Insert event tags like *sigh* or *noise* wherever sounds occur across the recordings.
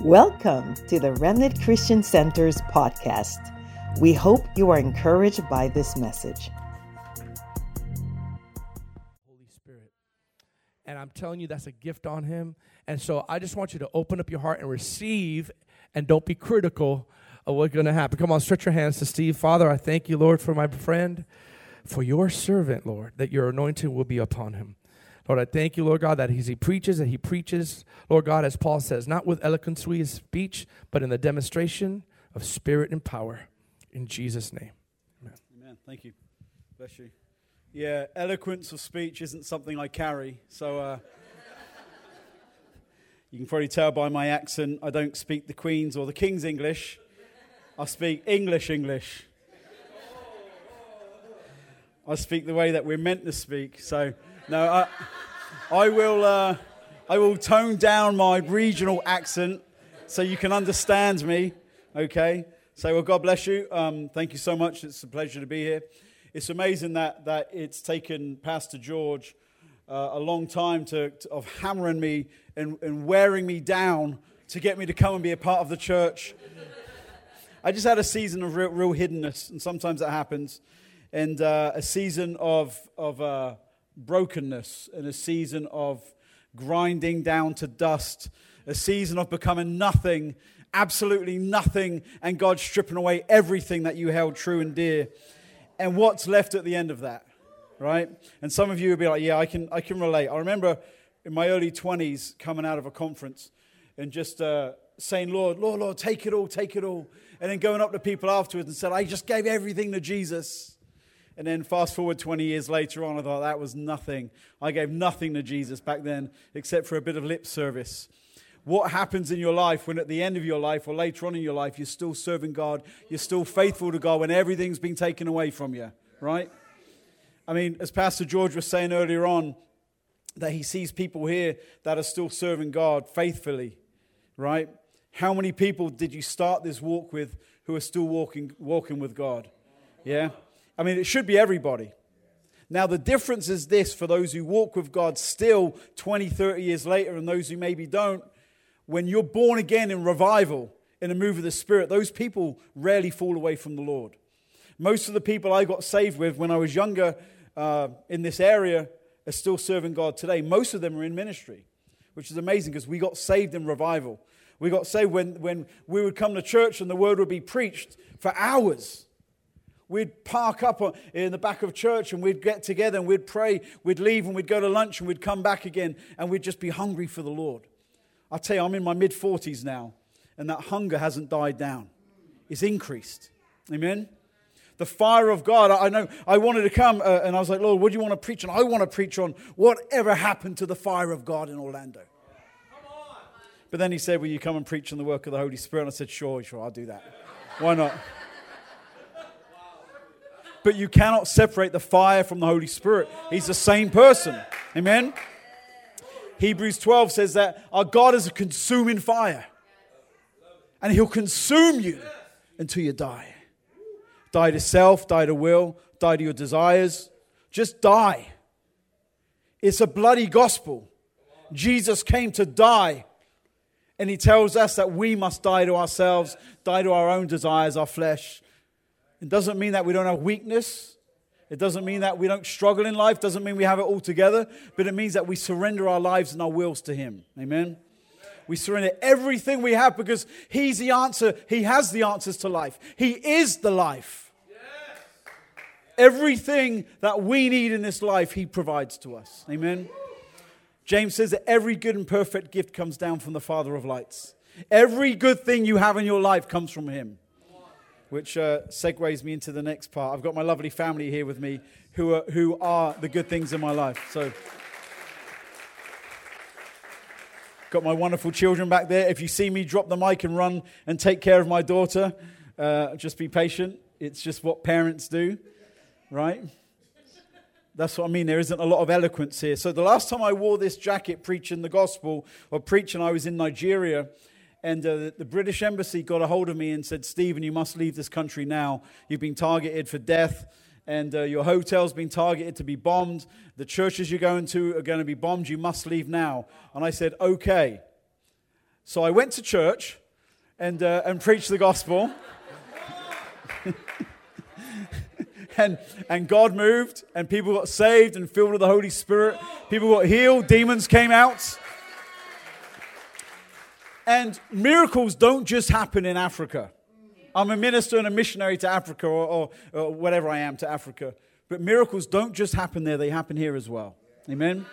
Welcome to the Remnant Christian Center's podcast. We hope you are encouraged by this message. Holy Spirit. And I'm telling you, that's a gift on him. And so I just want you to open up your heart and receive and don't be critical of what's going to happen. Come on, stretch your hands to Steve. Father, I thank you, Lord, for my friend, for your servant, Lord, that your anointing will be upon him. Lord, I thank you, Lord God, that as he preaches, that he preaches, Lord God, as Paul says, not with eloquence of speech, but in the demonstration of spirit and power. In Jesus' name. Amen. Amen. Thank you. Bless you. Yeah, eloquence of speech isn't something I carry. So uh, you can probably tell by my accent, I don't speak the Queen's or the King's English. I speak English English. I speak the way that we're meant to speak. So. No, I, I will. Uh, I will tone down my regional accent so you can understand me. Okay. So, well, God bless you. Um, thank you so much. It's a pleasure to be here. It's amazing that that it's taken Pastor George uh, a long time to, to, of hammering me and, and wearing me down to get me to come and be a part of the church. I just had a season of real, real hiddenness, and sometimes that happens, and uh, a season of of. Uh, brokenness and a season of grinding down to dust, a season of becoming nothing, absolutely nothing, and God stripping away everything that you held true and dear. And what's left at the end of that, right? And some of you would be like, yeah, I can, I can relate. I remember in my early 20s coming out of a conference and just uh, saying, Lord, Lord, Lord, take it all, take it all. And then going up to people afterwards and said, I just gave everything to Jesus. And then fast forward 20 years later on, I thought that was nothing. I gave nothing to Jesus back then except for a bit of lip service. What happens in your life when at the end of your life or later on in your life you're still serving God, you're still faithful to God when everything's been taken away from you, right? I mean, as Pastor George was saying earlier on, that he sees people here that are still serving God faithfully, right? How many people did you start this walk with who are still walking, walking with God? Yeah? I mean, it should be everybody. Now, the difference is this for those who walk with God still 20, 30 years later, and those who maybe don't. When you're born again in revival, in a move of the Spirit, those people rarely fall away from the Lord. Most of the people I got saved with when I was younger uh, in this area are still serving God today. Most of them are in ministry, which is amazing because we got saved in revival. We got saved when, when we would come to church and the word would be preached for hours. We'd park up in the back of church and we'd get together and we'd pray. We'd leave and we'd go to lunch and we'd come back again and we'd just be hungry for the Lord. I tell you, I'm in my mid 40s now and that hunger hasn't died down, it's increased. Amen? The fire of God. I know I wanted to come uh, and I was like, Lord, what do you want to preach on? I want to preach on whatever happened to the fire of God in Orlando. But then he said, Will you come and preach on the work of the Holy Spirit? And I said, Sure, sure, I'll do that. Why not? But you cannot separate the fire from the Holy Spirit. He's the same person. Amen? Hebrews 12 says that our God is a consuming fire, and He'll consume you until you die. Die to self, die to will, die to your desires. Just die. It's a bloody gospel. Jesus came to die. And he tells us that we must die to ourselves, die to our own desires, our flesh, it doesn't mean that we don't have weakness. It doesn't mean that we don't struggle in life. It doesn't mean we have it all together. But it means that we surrender our lives and our wills to Him. Amen. We surrender everything we have because He's the answer. He has the answers to life. He is the life. Everything that we need in this life, He provides to us. Amen. James says that every good and perfect gift comes down from the Father of lights. Every good thing you have in your life comes from Him which uh, segues me into the next part. I've got my lovely family here with me who are, who are the good things in my life. So, got my wonderful children back there. If you see me drop the mic and run and take care of my daughter, uh, just be patient. It's just what parents do, right? That's what I mean. There isn't a lot of eloquence here. So, the last time I wore this jacket preaching the gospel or preaching, I was in Nigeria and uh, the British embassy got a hold of me and said, Stephen, you must leave this country now. You've been targeted for death, and uh, your hotel's been targeted to be bombed. The churches you're going to are going to be bombed. You must leave now. And I said, okay. So I went to church and, uh, and preached the gospel. *laughs* and, and God moved, and people got saved and filled with the Holy Spirit. People got healed, demons came out. And miracles don't just happen in Africa. I'm a minister and a missionary to Africa, or, or, or whatever I am to Africa. But miracles don't just happen there, they happen here as well. Amen?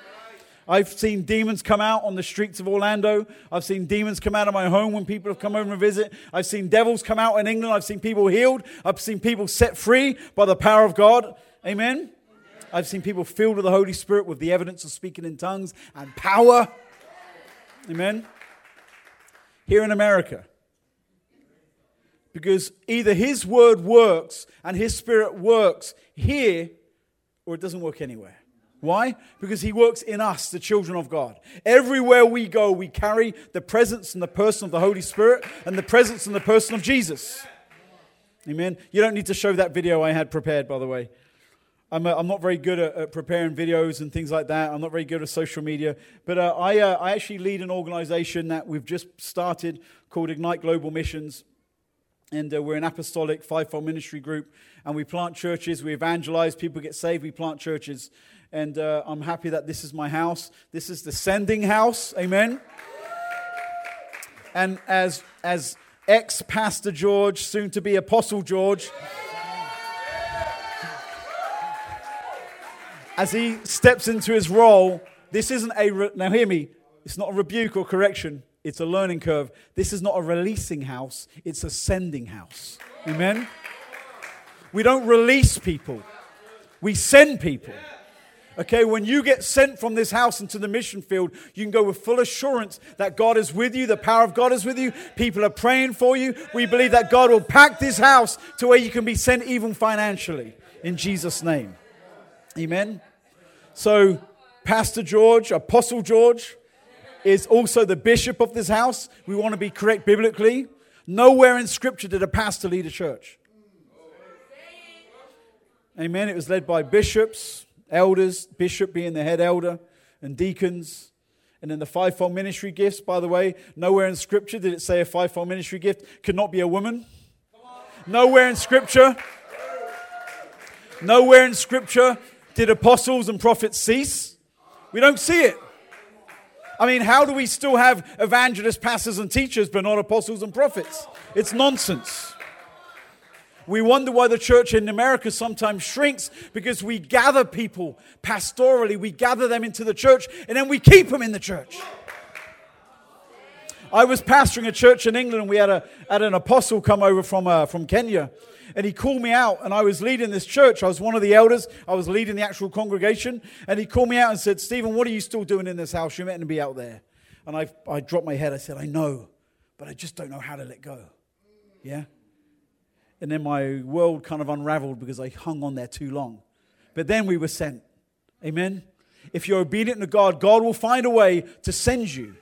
I've seen demons come out on the streets of Orlando. I've seen demons come out of my home when people have come over and visit. I've seen devils come out in England. I've seen people healed. I've seen people set free by the power of God. Amen. I've seen people filled with the Holy Spirit with the evidence of speaking in tongues and power. Amen. Here in America. Because either His word works and His Spirit works here, or it doesn't work anywhere. Why? Because he works in us, the children of God. Everywhere we go, we carry the presence and the person of the Holy Spirit and the presence and the person of Jesus. Amen. You don't need to show that video I had prepared, by the way. I'm, uh, I'm not very good at, at, preparing videos and things like that. I'm not very good at social media. But uh, I, uh, I actually lead an organization that we've just started called Ignite Global Missions. And uh, we're an apostolic fivefold ministry group. And we plant churches, we evangelize, people get saved, we plant churches and uh, I'm happy that this is my house. This is the sending house. Amen. And as as ex Pastor George, soon to be Apostle George, as he steps into his role, this isn't a re- now hear me. It's not a rebuke or correction. It's a learning curve. This is not a releasing house. It's a sending house. Amen. We don't release people. We send people. Okay, when you get sent from this house into the mission field, you can go with full assurance that God is with you, the power of God is with you, people are praying for you. We believe that God will pack this house to where you can be sent even financially in Jesus' name. Amen. So, Pastor George, Apostle George, is also the bishop of this house. We want to be correct biblically. Nowhere in Scripture did a pastor lead a church. Amen. It was led by bishops, elders, bishop being the head elder, and deacons. And then the fivefold ministry gifts, by the way, nowhere in Scripture did it say a fivefold ministry gift could not be a woman. Nowhere in Scripture. Nowhere in Scripture did apostles and prophets cease. We don't see it. I mean, how do we still have evangelists, pastors, and teachers, but not apostles and prophets? It's nonsense. We wonder why the church in America sometimes shrinks because we gather people pastorally, we gather them into the church, and then we keep them in the church. I was pastoring a church in England, and we had, a, had an apostle come over from, uh, from Kenya, and he called me out, and I was leading this church. I was one of the elders, I was leading the actual congregation, and he called me out and said, Stephen, what are you still doing in this house? You're meant to be out there. And I, I dropped my head. I said, I know, but I just don't know how to let go. Yeah? And then my world kind of unraveled because I hung on there too long. But then we were sent. Amen. If you're obedient to God, God will find a way to send you.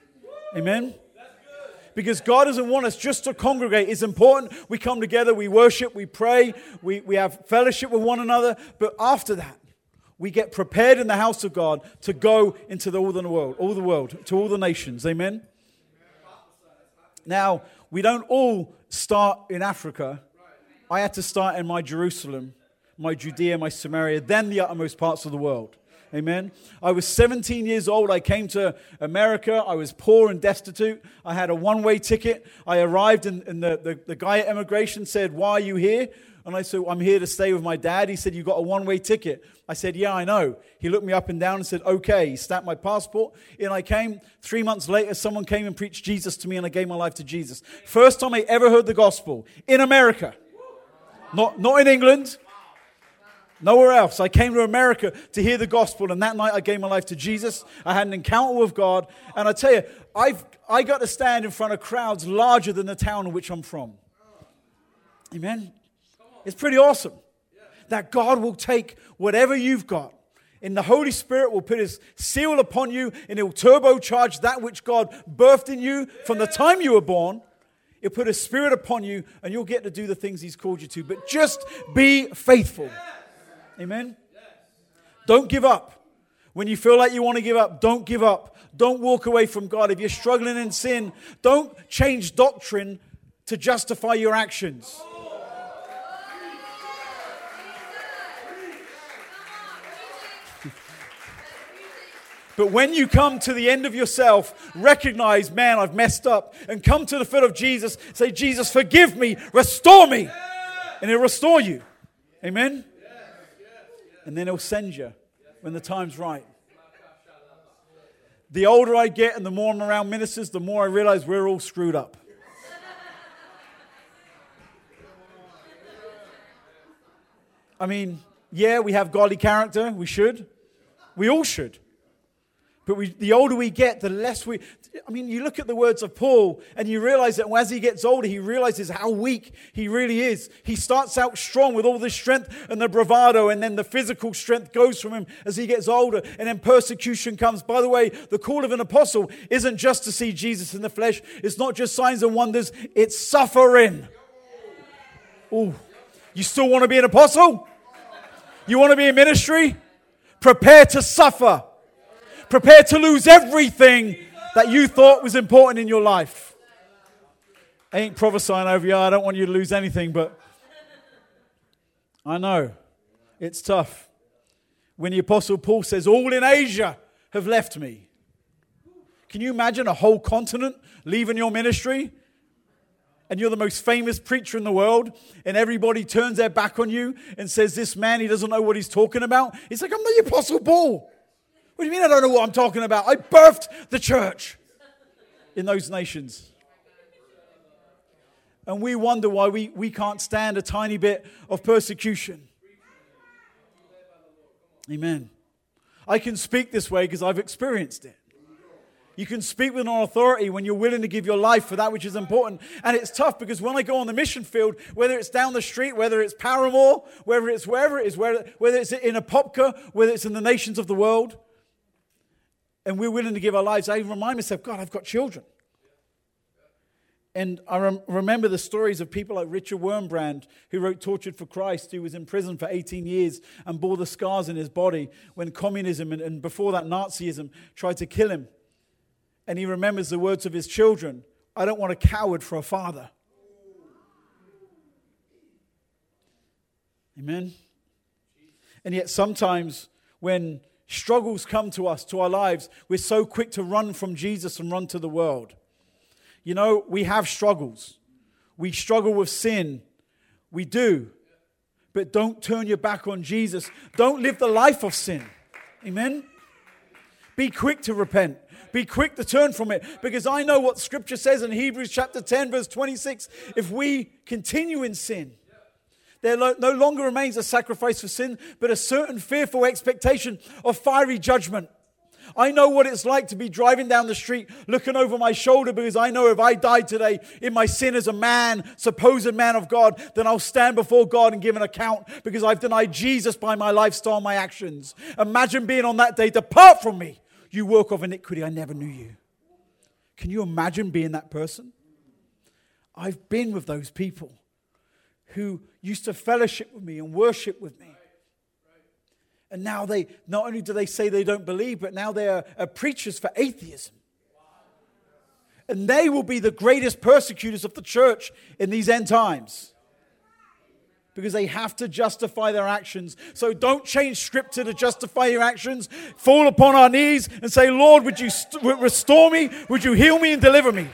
Amen. Because God doesn't want us just to congregate. It's important. We come together, we worship, we pray, we, we have fellowship with one another. But after that, we get prepared in the house of God to go into the, all the world, all the world, to all the nations. Amen. Now, we don't all start in Africa I had to start in my Jerusalem, my Judea, my Samaria, then the uttermost parts of the world. Amen. I was 17 years old. I came to America. I was poor and destitute. I had a one way ticket. I arrived, and, and the, the, the, guy at immigration said, Why are you here? And I said, I'm here to stay with my dad. He said, You got a one way ticket. I said, Yeah, I know. He looked me up and down and said, Okay. He stamped my passport. And I came. Three months later, someone came and preached Jesus to me, and I gave my life to Jesus. First time I ever heard the gospel in America. Not, not in England, nowhere else. I came to America to hear the gospel, and that night I gave my life to Jesus. I had an encounter with God, and I tell you, I've, I got to stand in front of crowds larger than the town in which I'm from. Amen? It's pretty awesome that God will take whatever you've got and the Holy Spirit will put his seal upon you and he'll turbocharge that which God birthed in you from the time you were born He'll put a spirit upon you and you'll get to do the things He's called you to. But just be faithful. Amen? Don't give up. When you feel like you want to give up, don't give up. Don't walk away from God. If you're struggling in sin, don't change doctrine to justify your actions. But when you come to the end of yourself, recognize, man, I've messed up, and come to the foot of Jesus, say, Jesus, forgive me, restore me, and He'll restore you. Amen? And then He'll send you when the time's right. The older I get and the more I'm around ministers, the more I realize we're all screwed up. I mean, yeah, we have godly character. We should. We all should. But we, the older we get, the less we. I mean, you look at the words of Paul and you realize that as he gets older, he realizes how weak he really is. He starts out strong with all the strength and the bravado, and then the physical strength goes from him as he gets older, and then persecution comes. By the way, the call of an apostle isn't just to see Jesus in the flesh, it's not just signs and wonders, it's suffering. Oh, you still want to be an apostle? You want to be in ministry? Prepare to suffer. Prepare to lose everything that you thought was important in your life. I ain't prophesying over you. I don't want you to lose anything, but I know it's tough. When the Apostle Paul says, All in Asia have left me. Can you imagine a whole continent leaving your ministry? And you're the most famous preacher in the world, and everybody turns their back on you and says, This man, he doesn't know what he's talking about. He's like, I'm the Apostle Paul. What do you mean I don't know what I'm talking about? I birthed the church in those nations. And we wonder why we, we can't stand a tiny bit of persecution. Amen. I can speak this way because I've experienced it. You can speak with an authority when you're willing to give your life for that which is important. And it's tough because when I go on the mission field, whether it's down the street, whether it's Parramore, whether it's wherever it is, whether, whether it's in Apopka, whether it's in the nations of the world, and we're willing to give our lives, I remind myself, God, I've got children. And I rem- remember the stories of people like Richard Wurmbrand, who wrote Tortured for Christ, who was in prison for 18 years and bore the scars in his body when communism and, and before that Nazism tried to kill him. And he remembers the words of his children I don't want a coward for a father. Amen. And yet, sometimes when struggles come to us, to our lives, we're so quick to run from Jesus and run to the world. You know, we have struggles. We struggle with sin. We do. But don't turn your back on Jesus. Don't live the life of sin. Amen? Be quick to repent. Be quick to turn from it because I know what scripture says in Hebrews chapter 10, verse 26. If we continue in sin, there no longer remains a sacrifice for sin, but a certain fearful expectation of fiery judgment. I know what it's like to be driving down the street looking over my shoulder because I know if I die today in my sin as a man, supposed man of God, then I'll stand before God and give an account because I've denied Jesus by my lifestyle, my actions. Imagine being on that day, depart from me, you work of iniquity, I never knew you. Can you imagine being that person? I've been with those people who used to fellowship with me and worship with me. And now they, not only do they say they don't believe, but now they are, are preachers for atheism. And they will be the greatest persecutors of the church in these end times because they have to justify their actions. So don't change scripture to justify your actions. Fall upon our knees and say, Lord, would you st- restore me? Would you heal me and deliver me?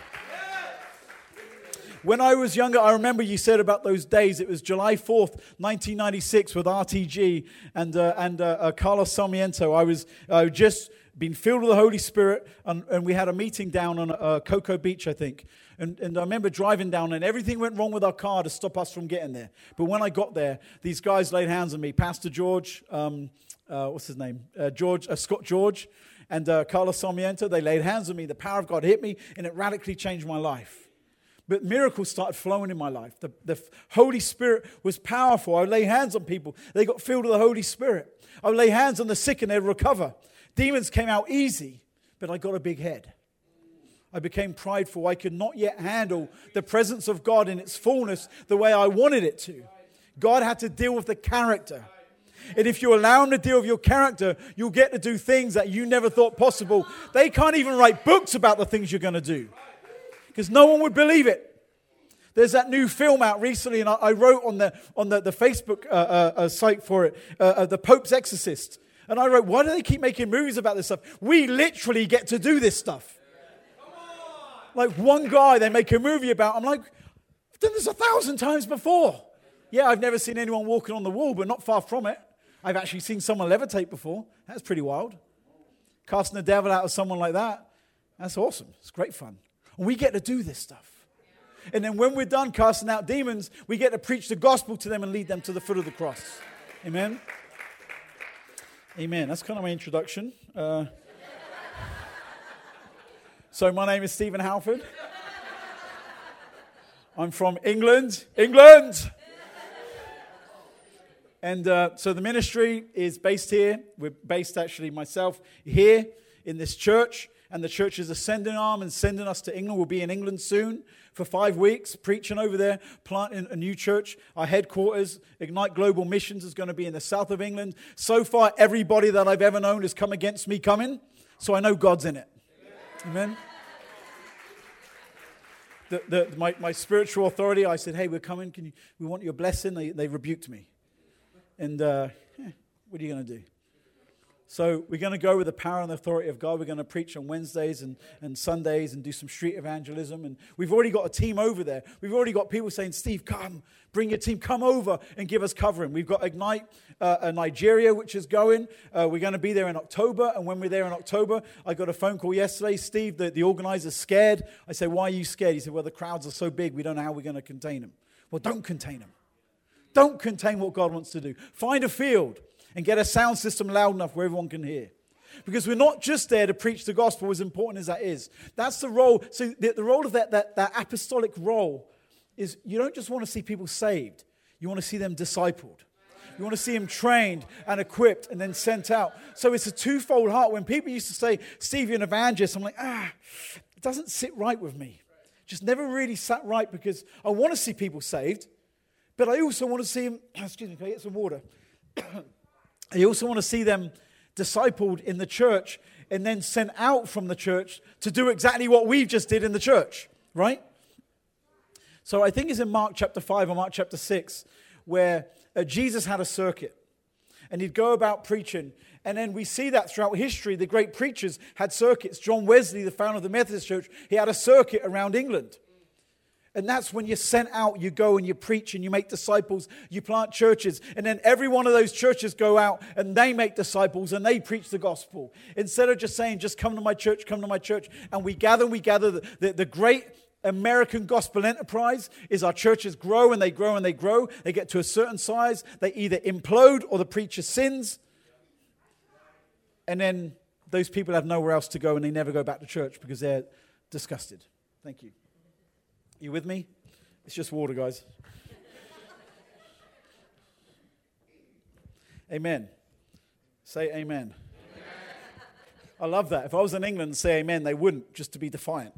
When I was younger, I remember you said about those days. It was July 4th, 1996, with RTG and, uh, and uh, uh, Carlos Sarmiento. I was uh, just been filled with the Holy Spirit, and, and we had a meeting down on uh, Cocoa Beach, I think. And, and I remember driving down, and everything went wrong with our car to stop us from getting there. But when I got there, these guys laid hands on me. Pastor George, um, uh, what's his name? George, Scott George, and Carlos Sarmiento, they laid hands on me. The power of God hit me, and it radically changed my life. But miracles started flowing in my life. The, the Holy Spirit was powerful. I would lay hands on people, they got filled with the Holy Spirit. I would lay hands on the sick and they'd recover. Demons came out easy, but I got a big head. I became prideful. I could not yet handle the presence of God in its fullness the way I wanted it to. God had to deal with the character. And if you allow Him to deal with your character, you'll get to do things that you never thought possible. They can't even write books about the things you're going to do because no one would believe it. There's that new film out recently, and I, I wrote on the, on the, the Facebook uh, uh, uh, site for it, uh, uh, The Pope's Exorcist. And I wrote, why do they keep making movies about this stuff? We literally get to do this stuff. Like one guy they make a movie about, I'm like, I've done this a thousand times before. Yeah, I've never seen anyone walking on the wall, but not far from it. I've actually seen someone levitate before. That's pretty wild. Casting the devil out of someone like that, that's awesome. It's great fun. We get to do this stuff. And then when we're done casting out demons, we get to preach the gospel to them and lead them to the foot of the cross. Amen. Amen. That's kind of my introduction. Uh, so, my name is Stephen Halford. I'm from England. England! And uh, so the ministry is based here. We're based actually myself here in this church. And the church is ascending arm and sending us to England. We'll be in England soon for five weeks, preaching over there, planting a new church. Our headquarters, Ignite Global Missions, is going to be in the south of England. So far, everybody that I've ever known has come against me coming, so I know God's in it. Amen. The, the, my, my spiritual authority, I said, hey, we're coming. Can you, we want your blessing. They, they rebuked me. And uh, what are you going to do? So we're going to go with the power and the authority of God. We're going to preach on Wednesdays and, and Sundays and do some street evangelism. And we've already got a team over there. We've already got people saying, Steve, come, bring your team, come over and give us covering. We've got Ignite uh, Nigeria, which is going. Uh, we're going to be there in October. And when we're there in October, I got a phone call yesterday. Steve, the, the organizer's scared. I said, why are you scared? He said, well, the crowds are so big, we don't know how we're going to contain them. Well, don't contain them. Don't contain what God wants to do. Find a field and get a sound system loud enough where everyone can hear. Because we're not just there to preach the gospel, as important as that is. That's the role. So, the, the role of that, that, that apostolic role is you don't just want to see people saved, you want to see them discipled. You want to see them trained and equipped and then sent out. So it's a twofold heart. When people used to say, Steve, you're an evangelist, I'm like, ah, it doesn't sit right with me. Just never really sat right because I want to see people saved, but I also want to see them, *coughs* excuse me, can I get some water? *coughs* You also want to see them discipled in the church and then sent out from the church to do exactly what we've just did in the church, right? So I think it's in Mark chapter 5 or Mark chapter 6 where uh, Jesus had a circuit and he'd go about preaching. And then we see that throughout history. The great preachers had circuits. John Wesley, the founder of the Methodist Church, he had a circuit around England. And that's when you're sent out, you go and you preach and you make disciples, you plant churches. And then every one of those churches go out and they make disciples and they preach the gospel. Instead of just saying, just come to my church, come to my church. And we gather we gather. The, the, the great American gospel enterprise is our churches grow and they grow and they grow. They get to a certain size, they either implode or the preacher sins. And then those people have nowhere else to go and they never go back to church because they're disgusted. Thank you. You with me? It's just water, guys. amen. Say amen. amen. I love that. If I was in England say amen, they wouldn't, just to be defiant.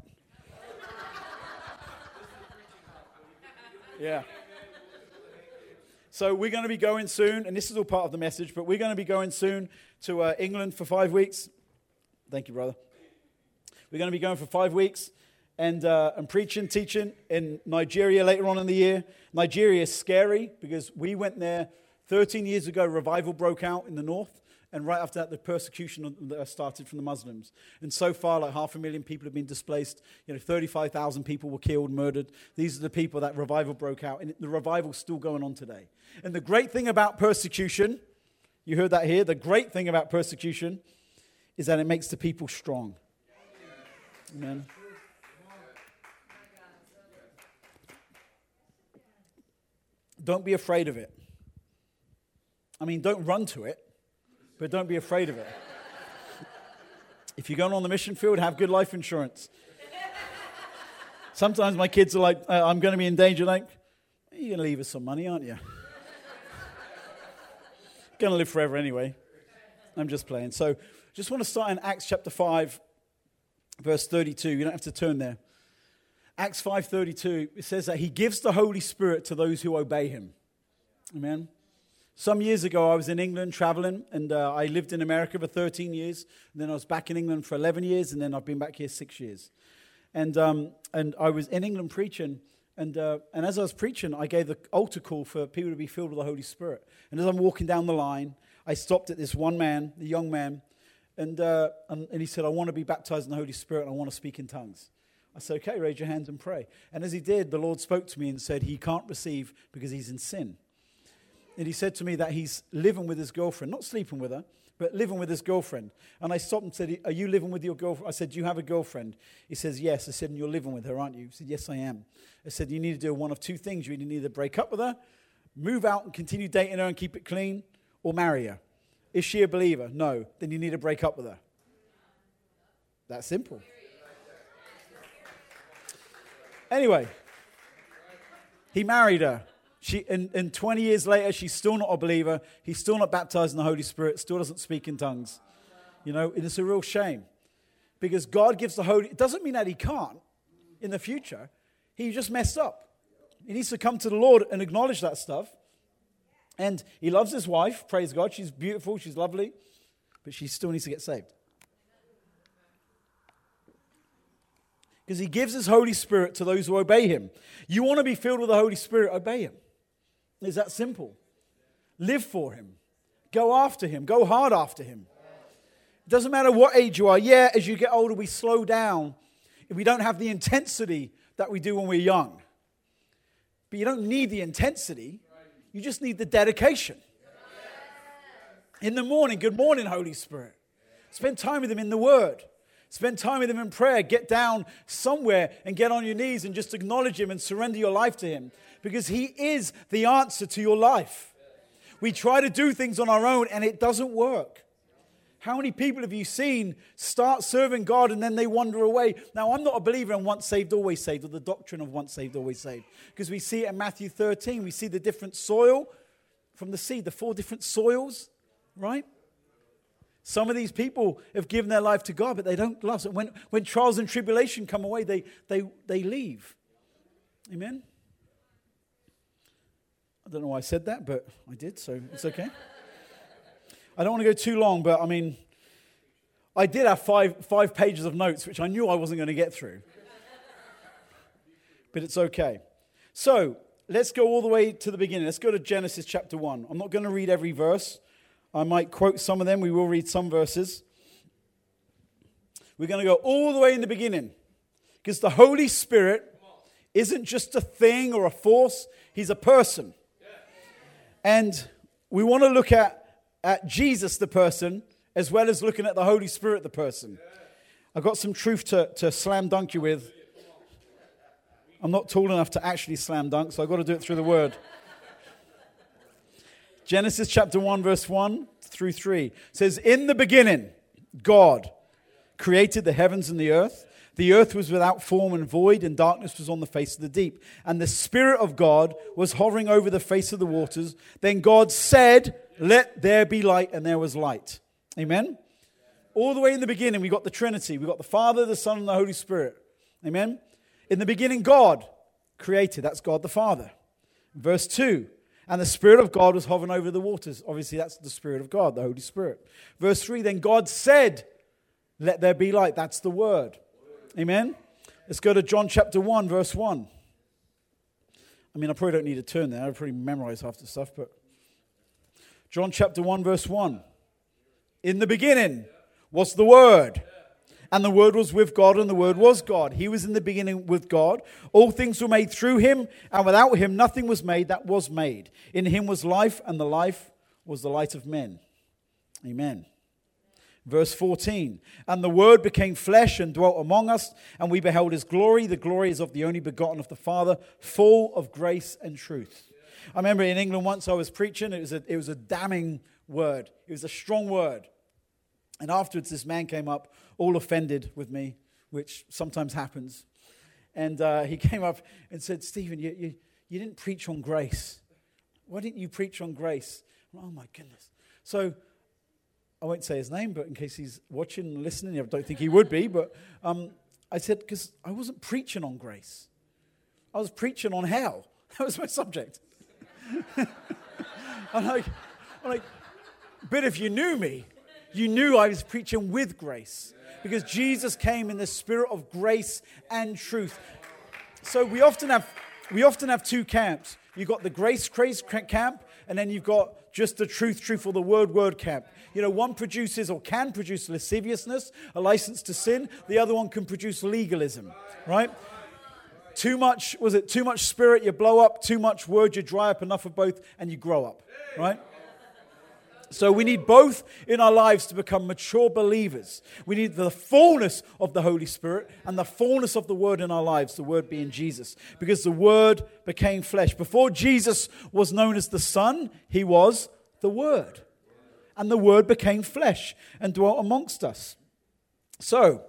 yeah. So we're going to be going soon, and this is all part of the message, but we're going to be going soon to uh, England for five weeks. Thank you, brother. We're going to be going for five weeks and, uh, and preaching, teaching in Nigeria later on in the year. Nigeria is scary because we went there 13 years ago, revival broke out in the north. And right after that, the persecution started from the Muslims. And so far, like half a million people have been displaced. You know, 35,000 people were killed, murdered. These are the people that revival broke out. And the revival's still going on today. And the great thing about persecution, you heard that here, the great thing about persecution is that it makes the people strong. Amen. Don't be afraid of it. I mean, don't run to it, but don't be afraid of it. *laughs* if you're going on the mission field, have good life insurance. Sometimes my kids are like, uh, I'm going to be in danger. Like, you're going to leave us some money, aren't you? *laughs* going to live forever anyway. I'm just playing. So, just want to start in Acts chapter 5, verse 32. You don't have to turn there. Acts 5:32 it says that he gives the Holy Spirit to those who obey him. Amen. Some years ago, I was in England traveling, and uh, I lived in America for 13 years. And then I was back in England for 11 years, and then I've been back here six years. And, um, and I was in England preaching, and, uh, and as I was preaching, I gave the altar call for people to be filled with the Holy Spirit. And as I'm walking down the line, I stopped at this one man, the young man, and, uh, and, and he said, I want to be baptized in the Holy Spirit, and I want to speak in tongues. I said, okay, raise your hands and pray. And as he did, the Lord spoke to me and said, he can't receive because he's in sin and he said to me that he's living with his girlfriend, not sleeping with her, but living with his girlfriend. And I stopped and said, Are you living with your girlfriend? I said, Do you have a girlfriend? He says, Yes. I said, And you're living with her, aren't you? He said, Yes, I am. I said, You need to do one of two things. You need to either break up with her, move out and continue dating her and keep it clean, or marry her. Is she a believer? No. Then you need to break up with her. That's simple. Anyway, he married her. She, and, and 20 years later, she's still not a believer. He's still not baptized in the Holy Spirit, still doesn't speak in tongues. You know, and it's a real shame. Because God gives the Holy, it doesn't mean that He can't in the future. He just messed up. He needs to come to the Lord and acknowledge that stuff. And he loves his wife, praise God. She's beautiful, she's lovely, but she still needs to get saved. Because he gives his Holy Spirit to those who obey him. You want to be filled with the Holy Spirit, obey him. It's that simple. Live for Him. Go after Him. Go hard after Him. It doesn't matter what age you are. Yeah, as you get older, we slow down. We don't have the intensity that we do when we're young. But you don't need the intensity, you just need the dedication. In the morning, good morning, Holy Spirit. Spend time with Him in the Word. Spend time with Him in prayer. Get down somewhere and get on your knees and just acknowledge Him and surrender your life to Him because He is the answer to your life. We try to do things on our own and it doesn't work. How many people have you seen start serving God and then they wander away? Now, I'm not a believer in once saved, always saved, or the doctrine of once saved, always saved, because we see it in Matthew 13. We see the different soil from the seed, the four different soils, right? Some of these people have given their life to God, but they don't last. When, when trials and tribulation come away, they, they, they leave. Amen? I don't know why I said that, but I did, so it's okay. I don't want to go too long, but I mean, I did have five, five pages of notes, which I knew I wasn't going to get through. but it's okay. So let's go all the way to the beginning. Let's go to Genesis chapter 1. I'm not going to read every verse, I might quote some of them. We will read some verses. We're going to go all the way in the beginning because the Holy Spirit isn't just a thing or a force, He's a person. And we want to look at, at Jesus, the person, as well as looking at the Holy Spirit, the person. I've got some truth to, to slam dunk you with. I'm not tall enough to actually slam dunk, so I've got to do it through the word. Genesis chapter 1, verse 1 through 3 says, In the beginning, God created the heavens and the earth. The earth was without form and void, and darkness was on the face of the deep. And the Spirit of God was hovering over the face of the waters. Then God said, Let there be light, and there was light. Amen? All the way in the beginning, we got the Trinity. We got the Father, the Son, and the Holy Spirit. Amen? In the beginning, God created. That's God the Father. Verse 2 and the Spirit of God was hovering over the waters. Obviously, that's the Spirit of God, the Holy Spirit. Verse 3 Then God said, Let there be light. That's the Word. Amen? Let's go to John chapter 1, verse 1. I mean, I probably don't need to turn there. I probably memorize half the stuff, but John chapter 1, verse 1. In the beginning was the Word, and the Word was with God, and the Word was God. He was in the beginning with God. All things were made through him, and without him nothing was made that was made. In him was life, and the life was the light of men. Amen. Verse 14, and the Word became flesh and dwelt among us, and we beheld his glory. The glory is of the only begotten of the Father, full of grace and truth. I remember in England once I was preaching, it was a, it was a damning word, it was a strong word. And afterwards, this man came up, all offended with me, which sometimes happens. And uh, he *laughs* came up and said, Stephen, you, you, you didn't preach on grace. Why didn't you preach on grace? Oh, my goodness. So I won't say his name, but in case he's watching and listening, I don't think he would be, but um, I said, because I wasn't preaching on grace. I was preaching on hell. *laughs* That was my subject. *laughs* I'm like, I'm like, but if you knew me, you knew I was preaching with grace because Jesus came in the spirit of grace and truth. So we often have we often have two camps. You've got the grace grace camp, and then you've got just the truth, truth, or the word, word camp. You know, one produces or can produce lasciviousness, a license to sin. The other one can produce legalism, right? Too much, was it too much spirit, you blow up. Too much word, you dry up. Enough of both, and you grow up, right? So we need both in our lives to become mature believers. We need the fullness of the Holy Spirit and the fullness of the Word in our lives, the Word being Jesus, because the Word became flesh. Before Jesus was known as the Son, he was the Word. And the Word became flesh and dwelt amongst us. So,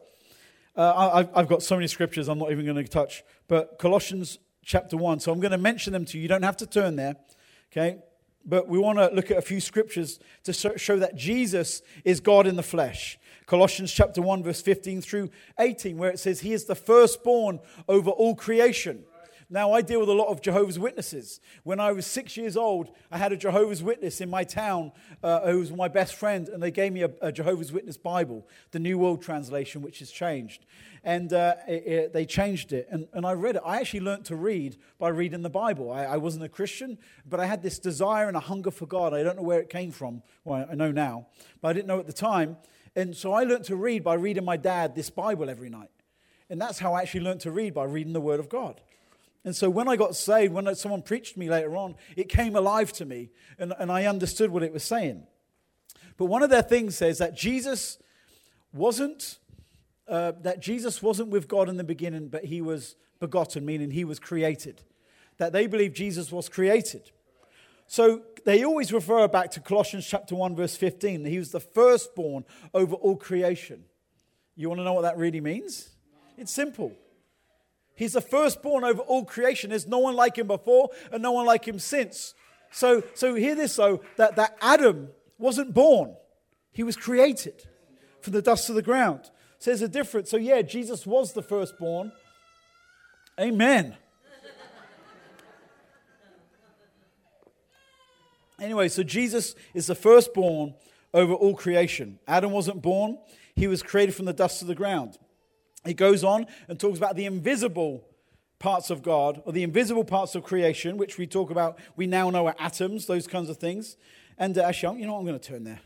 uh, I've got so many scriptures I'm not even going to touch, but Colossians chapter 1. So I'm going to mention them to you. You don't have to turn there. Okay? But we want to look at a few scriptures to show that Jesus is God in the flesh. Colossians chapter 1 verse 15 through 18 where it says he is the firstborn over all creation. Now, I deal with a lot of Jehovah's Witnesses. When I was six years old, I had a Jehovah's Witness in my town uh, who was my best friend, and they gave me a, a, Jehovah's Witness Bible, the New World Translation, which has changed. And uh, it, it, they changed it, and, and I read it. I actually learned to read by reading the Bible. I, I wasn't a Christian, but I had this desire and a hunger for God. I don't know where it came from. Well, I know now, but I didn't know at the time. And so I learned to read by reading my dad this Bible every night. And that's how I actually learned to read by reading the Word of God. And so when I got saved, when someone preached to me later on, it came alive to me and, and I understood what it was saying. But one of their things says that Jesus wasn't uh, that Jesus wasn't with God in the beginning, but he was begotten, meaning he was created. That they believe Jesus was created. So they always refer back to Colossians chapter 1, verse 15. He was the firstborn over all creation. You want to know what that really means? It's simple. He's the firstborn over all creation. There's no one like him before and no one like him since. So, so hear this though, that, that Adam wasn't born. He was created from the dust of the ground. So there's a difference. So yeah, Jesus was the firstborn. Amen. anyway, so Jesus is the firstborn over all creation. Adam wasn't born. He was created from the dust of the ground. He goes on and talks about the invisible parts of God, or the invisible parts of creation, which we talk about, we now know are atoms, those kinds of things. And uh, actually, you know what? I'm going to turn there.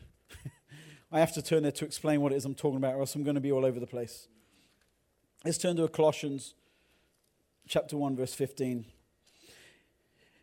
*laughs* I have to turn there to explain what it is I'm talking about, or else I'm going to be all over the place. Let's turn to Colossians chapter 1, verse 15.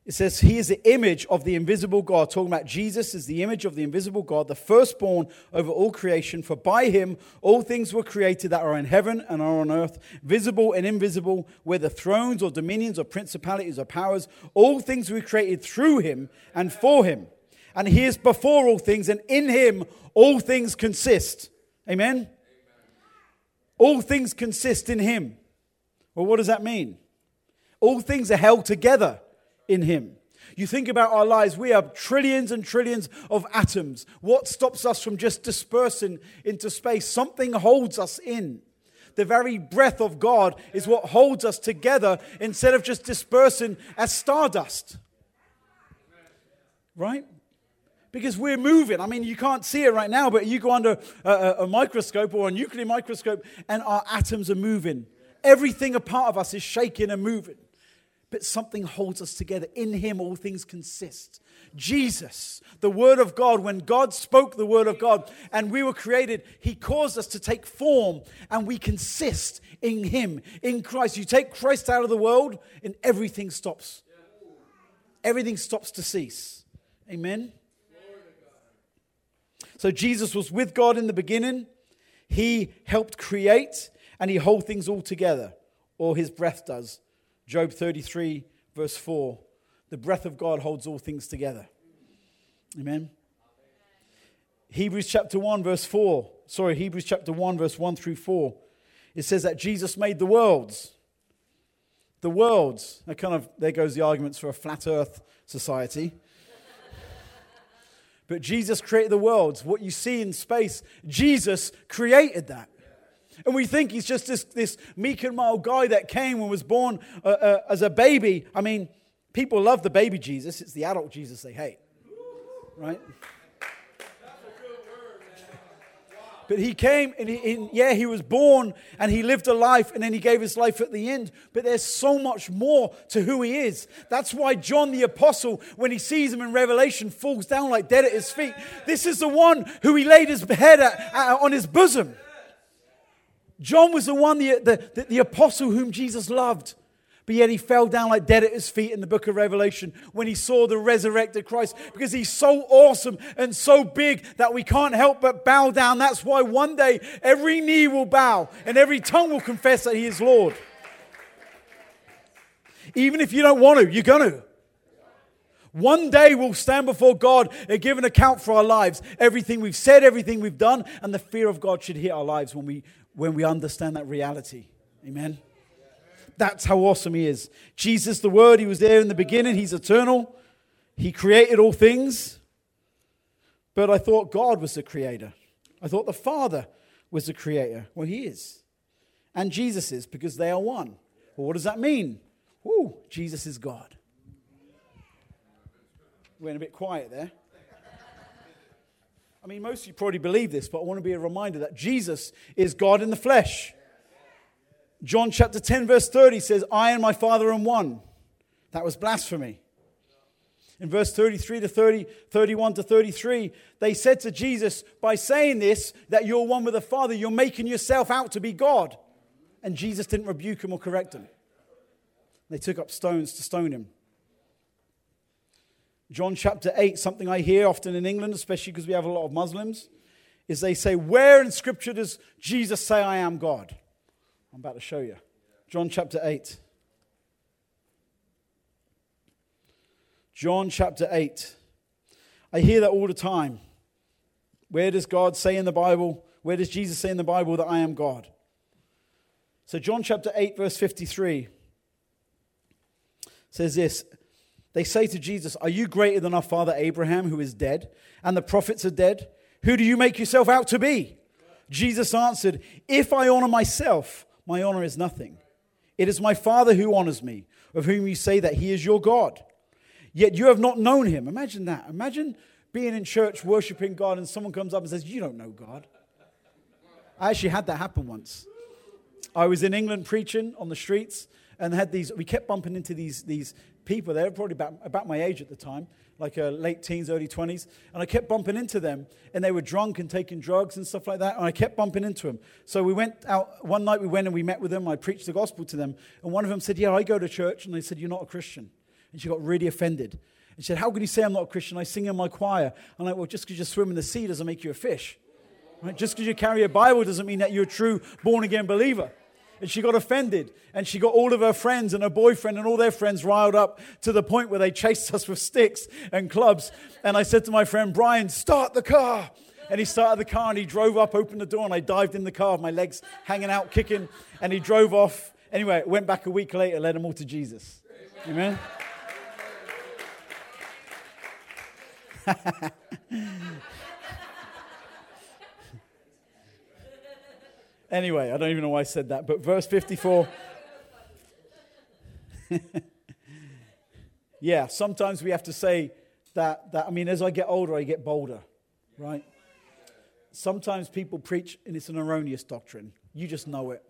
It says, He is the image of the invisible God. Talking about Jesus is the image of the invisible God, the firstborn over all creation. For by him all things were created that are in heaven and are on earth, visible and invisible, whether thrones or dominions or principalities or powers. All things were created through him and for him. And he is before all things, and in him all things consist. Amen? Amen. All things consist in him. Well, what does that mean? All things are held together in Him. You think about our lives, we have trillions and trillions of atoms. What stops us from just dispersing into space? Something holds us in. The very breath of God is what holds us together instead of just dispersing as stardust. Right? Because we're moving. I mean, you can't see it right now, but you go under a, a, a microscope or a nuclear microscope and our atoms are moving. Everything a part of us is shaking and moving but something holds us together. In Him, all things consist. Jesus, the Word of God, when God spoke the Word of God and we were created, He caused us to take form and we consist in Him, in Christ. You take Christ out of the world and everything stops. Everything stops to cease. Amen? So Jesus was with God in the beginning. He helped create and He holds things all together, or His breath does. Job 33, verse 4 the breath of God holds all things together. Amen. Hebrews chapter 1, verse 4. Sorry, Hebrews chapter 1, verse 1 through 4. It says that Jesus made the worlds. The worlds. That kind of, there goes the arguments for a flat earth society. *laughs* but Jesus created the worlds. What you see in space, Jesus created that. And we think he's just this, this meek and mild guy that came and was born uh, uh, as a baby. I mean, people love the baby Jesus, it's the adult Jesus they hate. right? But he came and, he, and, yeah, he was born and he lived a life and then he gave his life at the end. But there's so much more to who he is. That's why John the Apostle, when he sees him in Revelation, falls down like dead at his feet. This is the one who he laid his head at, at, on his bosom. John was the one, the, the, the, apostle whom Jesus loved. But yet he fell down like dead at his feet in the book of Revelation when he saw the resurrected Christ because he's so awesome and so big that we can't help but bow down. That's why one day every knee will bow and every tongue will confess that he is Lord. Even if you don't want to, you're going to. One day we'll stand before God and give an account for our lives. Everything we've said, everything we've done, and the fear of God should hit our lives when we, when we understand that reality. Amen. That's how awesome he is. Jesus, the Word, he was there in the beginning, he's eternal, he created all things. But I thought God was the creator. I thought the Father was the creator. Well, he is. And Jesus is because they are one. Well, what does that mean? Ooh, Jesus is God. Went a bit quiet there. I mean, most of you probably believe this, but I want to be a reminder that Jesus is God in the flesh. John chapter 10, verse 30 says, I and my Father are one. That was blasphemy. In verse 33 to 30, 31 to 33, they said to Jesus, By saying this, that you're one with the Father, you're making yourself out to be God. And Jesus didn't rebuke him or correct him. They took up stones to stone him. John chapter 8, something I hear often in England, especially because we have a lot of Muslims, is they say, Where in Scripture does Jesus say, I am God? I'm about to show you. John chapter 8. John chapter 8. I hear that all the time. Where does God say in the Bible, where does Jesus say in the Bible that I am God? So, John chapter 8, verse 53 says this They say to Jesus, Are you greater than our father Abraham, who is dead, and the prophets are dead? Who do you make yourself out to be? Jesus answered, If I honor myself, my honor is nothing. It is my Father who honors me, of whom you say that he is your God. Yet you have not known him. Imagine that. Imagine being in church worshiping God and someone comes up and says, You don't know God. I actually had that happen once. I was in England preaching on the streets and had these, we kept bumping into these, these people. They were probably about, about my age at the time like uh, late teens, early 20s. And I kept bumping into them, and they were drunk and taking drugs and stuff like that. And I kept bumping into them. So we went out, one night we went and we met with them. I preached the gospel to them. And one of them said, Yeah, I go to church. And they said, You're not a Christian. And she got really offended. And she said, How can you say I'm not a Christian? I sing in my choir. I'm like, Well, just because you swim in the sea doesn't make you a fish. Right? Just because you carry a Bible doesn't mean that you're a true born again believer and she got offended. And she got all of her friends and her boyfriend and all their friends riled up to the point where they chased *laughs* us with sticks and clubs. And i said to my friend brian start the car. And he started the car and he drove up opened the door and i dived in the car with my legs hanging out kicking. And he drove off. Anyway went back a week later led them all to jesus. Amen *laughs* Anyway, I don't even know why I said that, but verse 54. *laughs* yeah, sometimes we have to say that, that, I mean, as I get older, I get bolder, right? Sometimes people preach, and it's an erroneous doctrine. You just know it.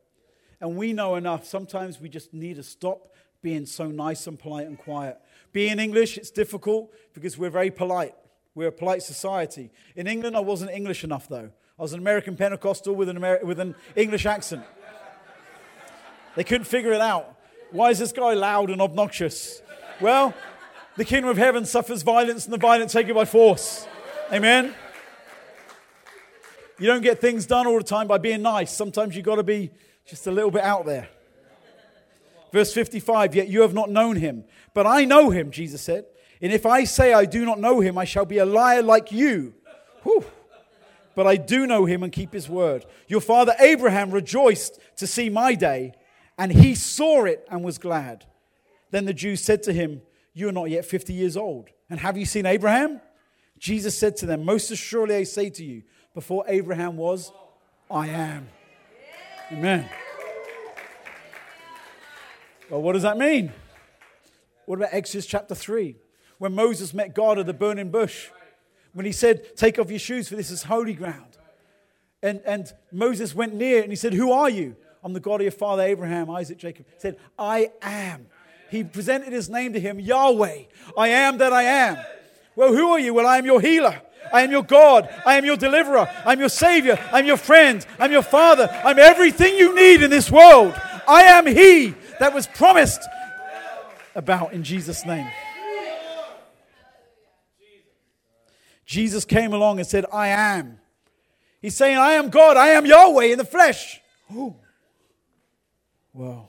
And we know enough. Sometimes we just need to stop being so nice and polite and quiet. Being English, it's difficult because we're very polite. We're a polite society. In England, I wasn't English enough, though. I was an American Pentecostal with an, Ameri- with an English accent. They couldn't figure it out. Why is this guy loud and obnoxious? Well, the kingdom of heaven suffers violence and the violent take it by force. Amen. You don't get things done all the time by being nice. Sometimes you've got to be just a little bit out there. Verse 55 Yet you have not known him, but I know him, Jesus said. And if I say I do not know him, I shall be a liar like you. Whew but I do know him and keep his word. Your father Abraham rejoiced to see my day, and he saw it and was glad. Then the Jews said to him, You are not yet 50 years old, and have you seen Abraham? Jesus said to them, Most assuredly I say to you, before Abraham was, I am. Amen. Well, what does that mean? What about Exodus chapter 3? When Moses met God at the burning bush. When he said, Take off your shoes, for this is holy ground. And, and Moses went near and he said, Who are you? I'm the God of your father Abraham, Isaac, Jacob. He said, I am. He presented his name to him, Yahweh. I am that I am. Well, who are you? Well, I am your healer. I am your God. I am your deliverer. I'm your savior. I'm your friend. I'm your father. I'm everything you need in this world. I am he that was promised about in Jesus' name. Jesus came along and said, I am. He's saying, I am God. I am Yahweh in the flesh. Ooh. Well.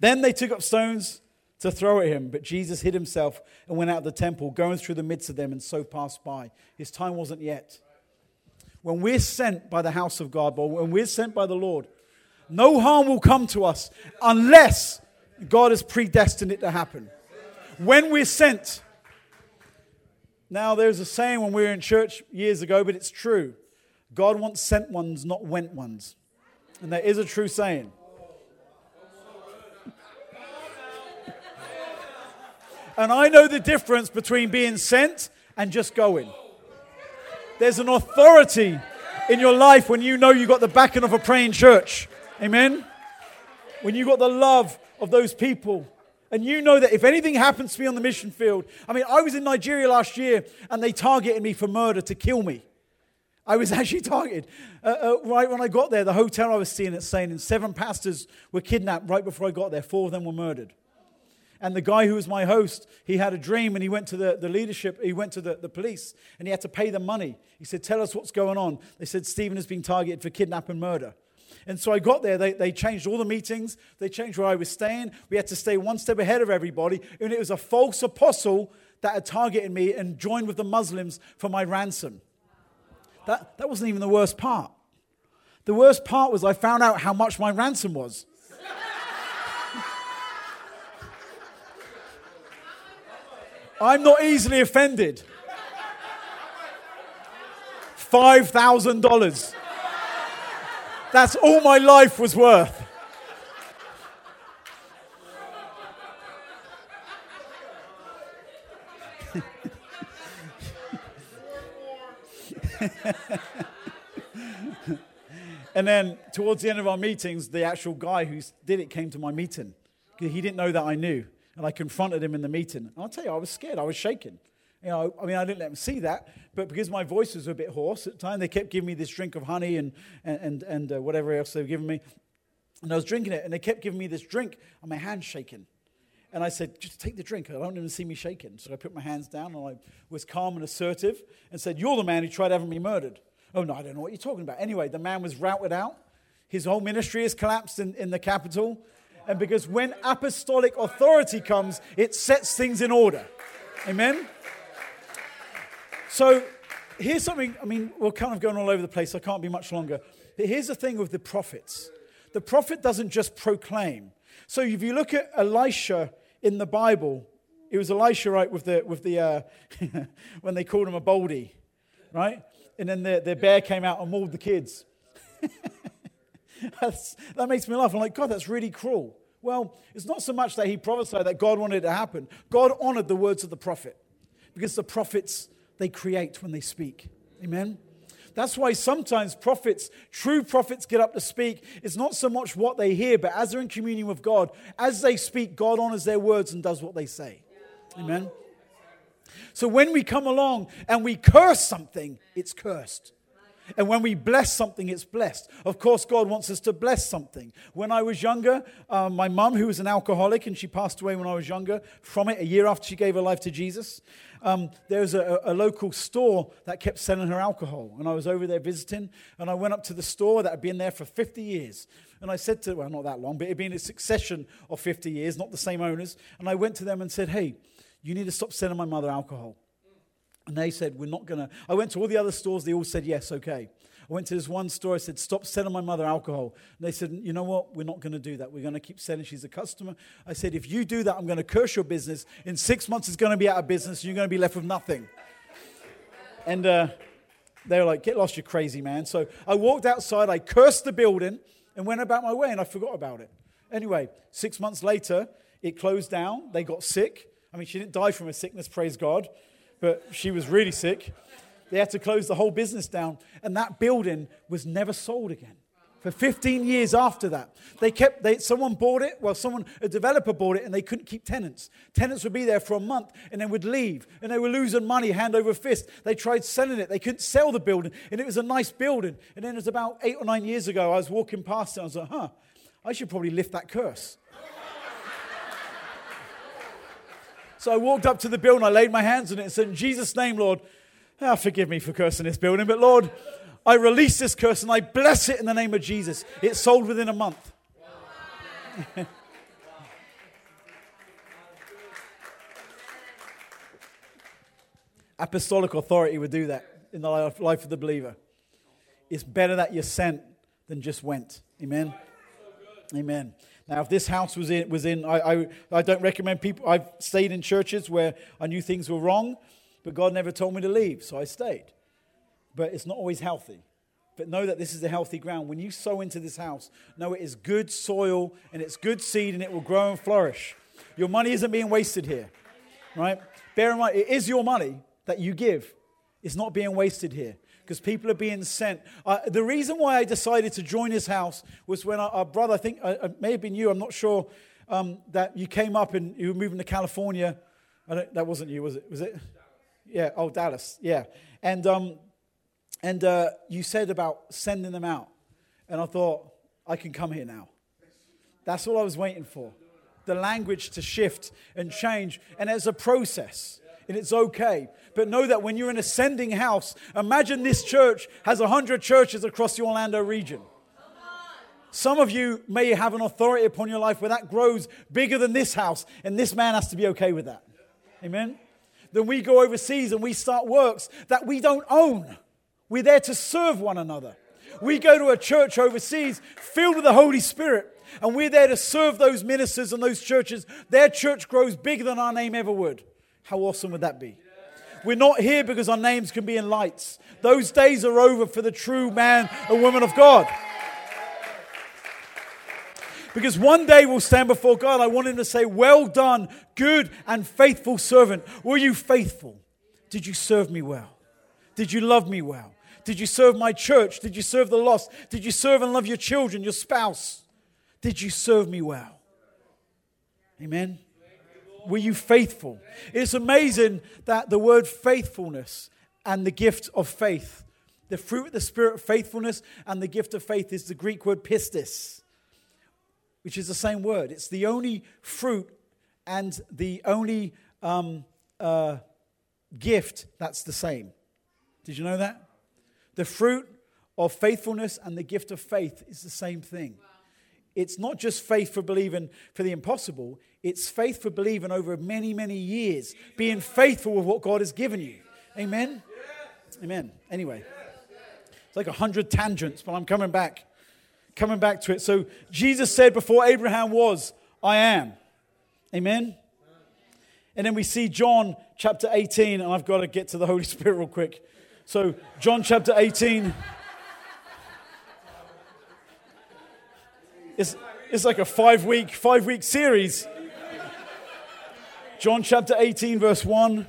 Then they took up stones to throw at him, but Jesus hid himself and went out of the temple, going through the midst of them, and so passed by. His time wasn't yet. When we're sent by the house of God, but when we're sent by the Lord, no harm will come to us unless God has predestined it to happen. When we're sent, now there's a saying when we were in church years ago, but it's true. God wants sent ones, not went ones. And that is a true saying. And I know the difference between being sent and just going. There's an authority in your life when you know you got the backing of a praying church. Amen? When you got the love of those people. And you know that if anything happens to me on the mission field, I mean, I was in Nigeria last year and they targeted me for murder to kill me. I was *laughs* actually targeted. Uh, uh, right when I got there, the hotel I was staying at, saying, and seven pastors were kidnapped right before I got there. Four of them were murdered. And the guy who was my host, he had a dream and he went to the, the leadership, he went to the, the police and he had to pay them money. He said, Tell us what's going on. They said, Stephen has been targeted for kidnap and murder. And so I got there, they, they changed all the meetings, they changed where I was staying. We had to stay one step ahead of everybody. And it was a false apostle that had targeted me and joined with the Muslims for my ransom. That, that wasn't even the worst part. The worst part was I found out how much my ransom was. *laughs* I'm not easily offended. $5,000. That's all my life was worth. *laughs* and then towards the end of our meetings, the actual guy who did it came to my meeting. He didn't know that I knew. And I confronted him in the meeting. And I'll tell you, I was scared. I was shaking. You know, I mean, I didn't let them see that, but because my voice was a bit hoarse at the time, they kept giving me this drink of honey and, and, and uh, whatever else they were giving me. And I was drinking it, and they kept giving me this drink, and my hand's shaking. And I said, just take the drink. I don't even see me shaking. So I put my hands down, and I was calm and assertive and said, You're the man who tried having me murdered. Oh, no, I don't know what you're talking about. Anyway, the man was routed out. His whole ministry has collapsed in, in the capital. And because when apostolic authority comes, it sets things in order. Amen? So here's something, I mean, we're kind of going all over the place, I can't be much longer. But here's the thing with the prophets the prophet doesn't just proclaim. So if you look at Elisha in the Bible, it was Elisha, right, with the, with the uh, *laughs* when they called him a baldy, right? And then the, the bear came out and mauled the kids. *laughs* that makes me laugh. I'm like, God, that's really cruel. Well, it's not so much that he prophesied that God wanted it to happen. God honored the words of the prophet because the prophets, they create when they speak. Amen? That's why sometimes prophets, true prophets, get up to speak. It's not so much what they hear, but as they're in communion with God, as they speak, God honors their words and does what they say. Amen? So when we come along and we curse something, it's cursed. And when we bless something, it's blessed. Of course, God wants us to bless something. When I was younger, uh, my mum, who was an alcoholic, and she passed away when I was younger from it, a year after she gave her life to Jesus, um, there was a, a, local store that kept selling her alcohol. And I was over there visiting, and I went up to the store that had been there for 50 years. And I said to, well, not that long, but it had been a succession of 50 years, not the same owners. And I went to them and said, hey, you need to stop selling my mother alcohol. And they said, We're not going to. I went to all the other stores, they all said, Yes, okay. I went to this one store, I said, Stop selling my mother alcohol. And they said, You know what? We're not going to do that. We're going to keep selling. She's a customer. I said, If you do that, I'm going to curse your business. In six months, it's going to be out of business. And you're going to be left with nothing. And uh, they were like, Get lost, you crazy man. So I walked outside, I cursed the building, and went about my way, and I forgot about it. Anyway, six months later, it closed down. They got sick. I mean, she didn't die from a sickness, praise God but she was really sick. They had to close the whole business down, and that building was never sold again. For 15 years after that, they kept. They, someone bought it. Well, someone, a developer bought it, and they couldn't keep tenants. Tenants would be there for a month, and then would leave, and they were losing money hand over fist. They tried selling it. They couldn't sell the building, and it was a nice building. And then it was about eight or nine years ago. I was walking past it. I was like, huh, I should probably lift that curse. So I walked up to the building. I laid my hands on it and said, "In Jesus' name, Lord." Oh, forgive me for cursing this building, but Lord, I release this curse and I bless it in the name of Jesus. It sold within a month. *laughs* Apostolic authority would do that in the life of the believer. It's better that you're sent than just went. Amen. Amen. Now, if this house was in, was in I, I, I don't recommend people. I've stayed in churches where I knew things were wrong, but God never told me to leave, so I stayed but it's not always healthy. But know that this is a healthy ground. When you sow into this house, know it is good soil and it's good seed and it will grow and flourish. Your money isn't being wasted here, right? Bear in mind, it is your money that you give. It's not being wasted here because people are being sent. Uh, the reason why I decided to join this house was when our, our brother, I think uh, it may have been you, I'm not sure, um, that you came up and you were moving to California. that wasn't you, was it? Was it? Yeah, oh, Dallas, yeah. And um, and uh, you said about sending them out. And I thought, I can come here now. That's all I was waiting for. The language to shift and change. And it's a process. And it's okay. But know that when you're in a sending house, imagine this church has 100 churches across the Orlando region. Some of you may have an authority upon your life where that grows bigger than this house, and this man has to be okay with that. Amen? Then we go overseas and we start works that we don't own. We're there to serve one another. We go to a church overseas filled with the Holy Spirit, and we're there to serve those ministers and those churches. Their church grows bigger than our name ever would. How awesome would that be? We're not here because our names can be in lights. Those days are over for the true man and woman of God. Because one day we'll stand before God. I want him to say, Well done, good and faithful servant. Were you faithful? Did you serve me well? Did you love me well? Did you serve my church? Did you serve the lost? Did you serve and love your children, your spouse? Did you serve me well? Amen. Were you faithful? It's amazing that the word faithfulness and the gift of faith, the fruit of the Spirit, of faithfulness, and the gift of faith is the Greek word pistis, which is the same word. It's the only fruit and the only um, uh, gift that's the same. Did you know that? The fruit of faithfulness and the gift of faith is the same thing. It's not just faith for believing for the impossible, it's faith for believing over many, many years, being faithful with what God has given you. Amen? Amen. Anyway, it's like a hundred tangents, but I'm coming back. Coming back to it. So Jesus said before Abraham was, I am. Amen? And then we see John chapter 18, and I've got to get to the Holy *laughs* Spirit real quick. So, John chapter 18. It's, it's like a five week, five week series. John chapter 18, verse 1.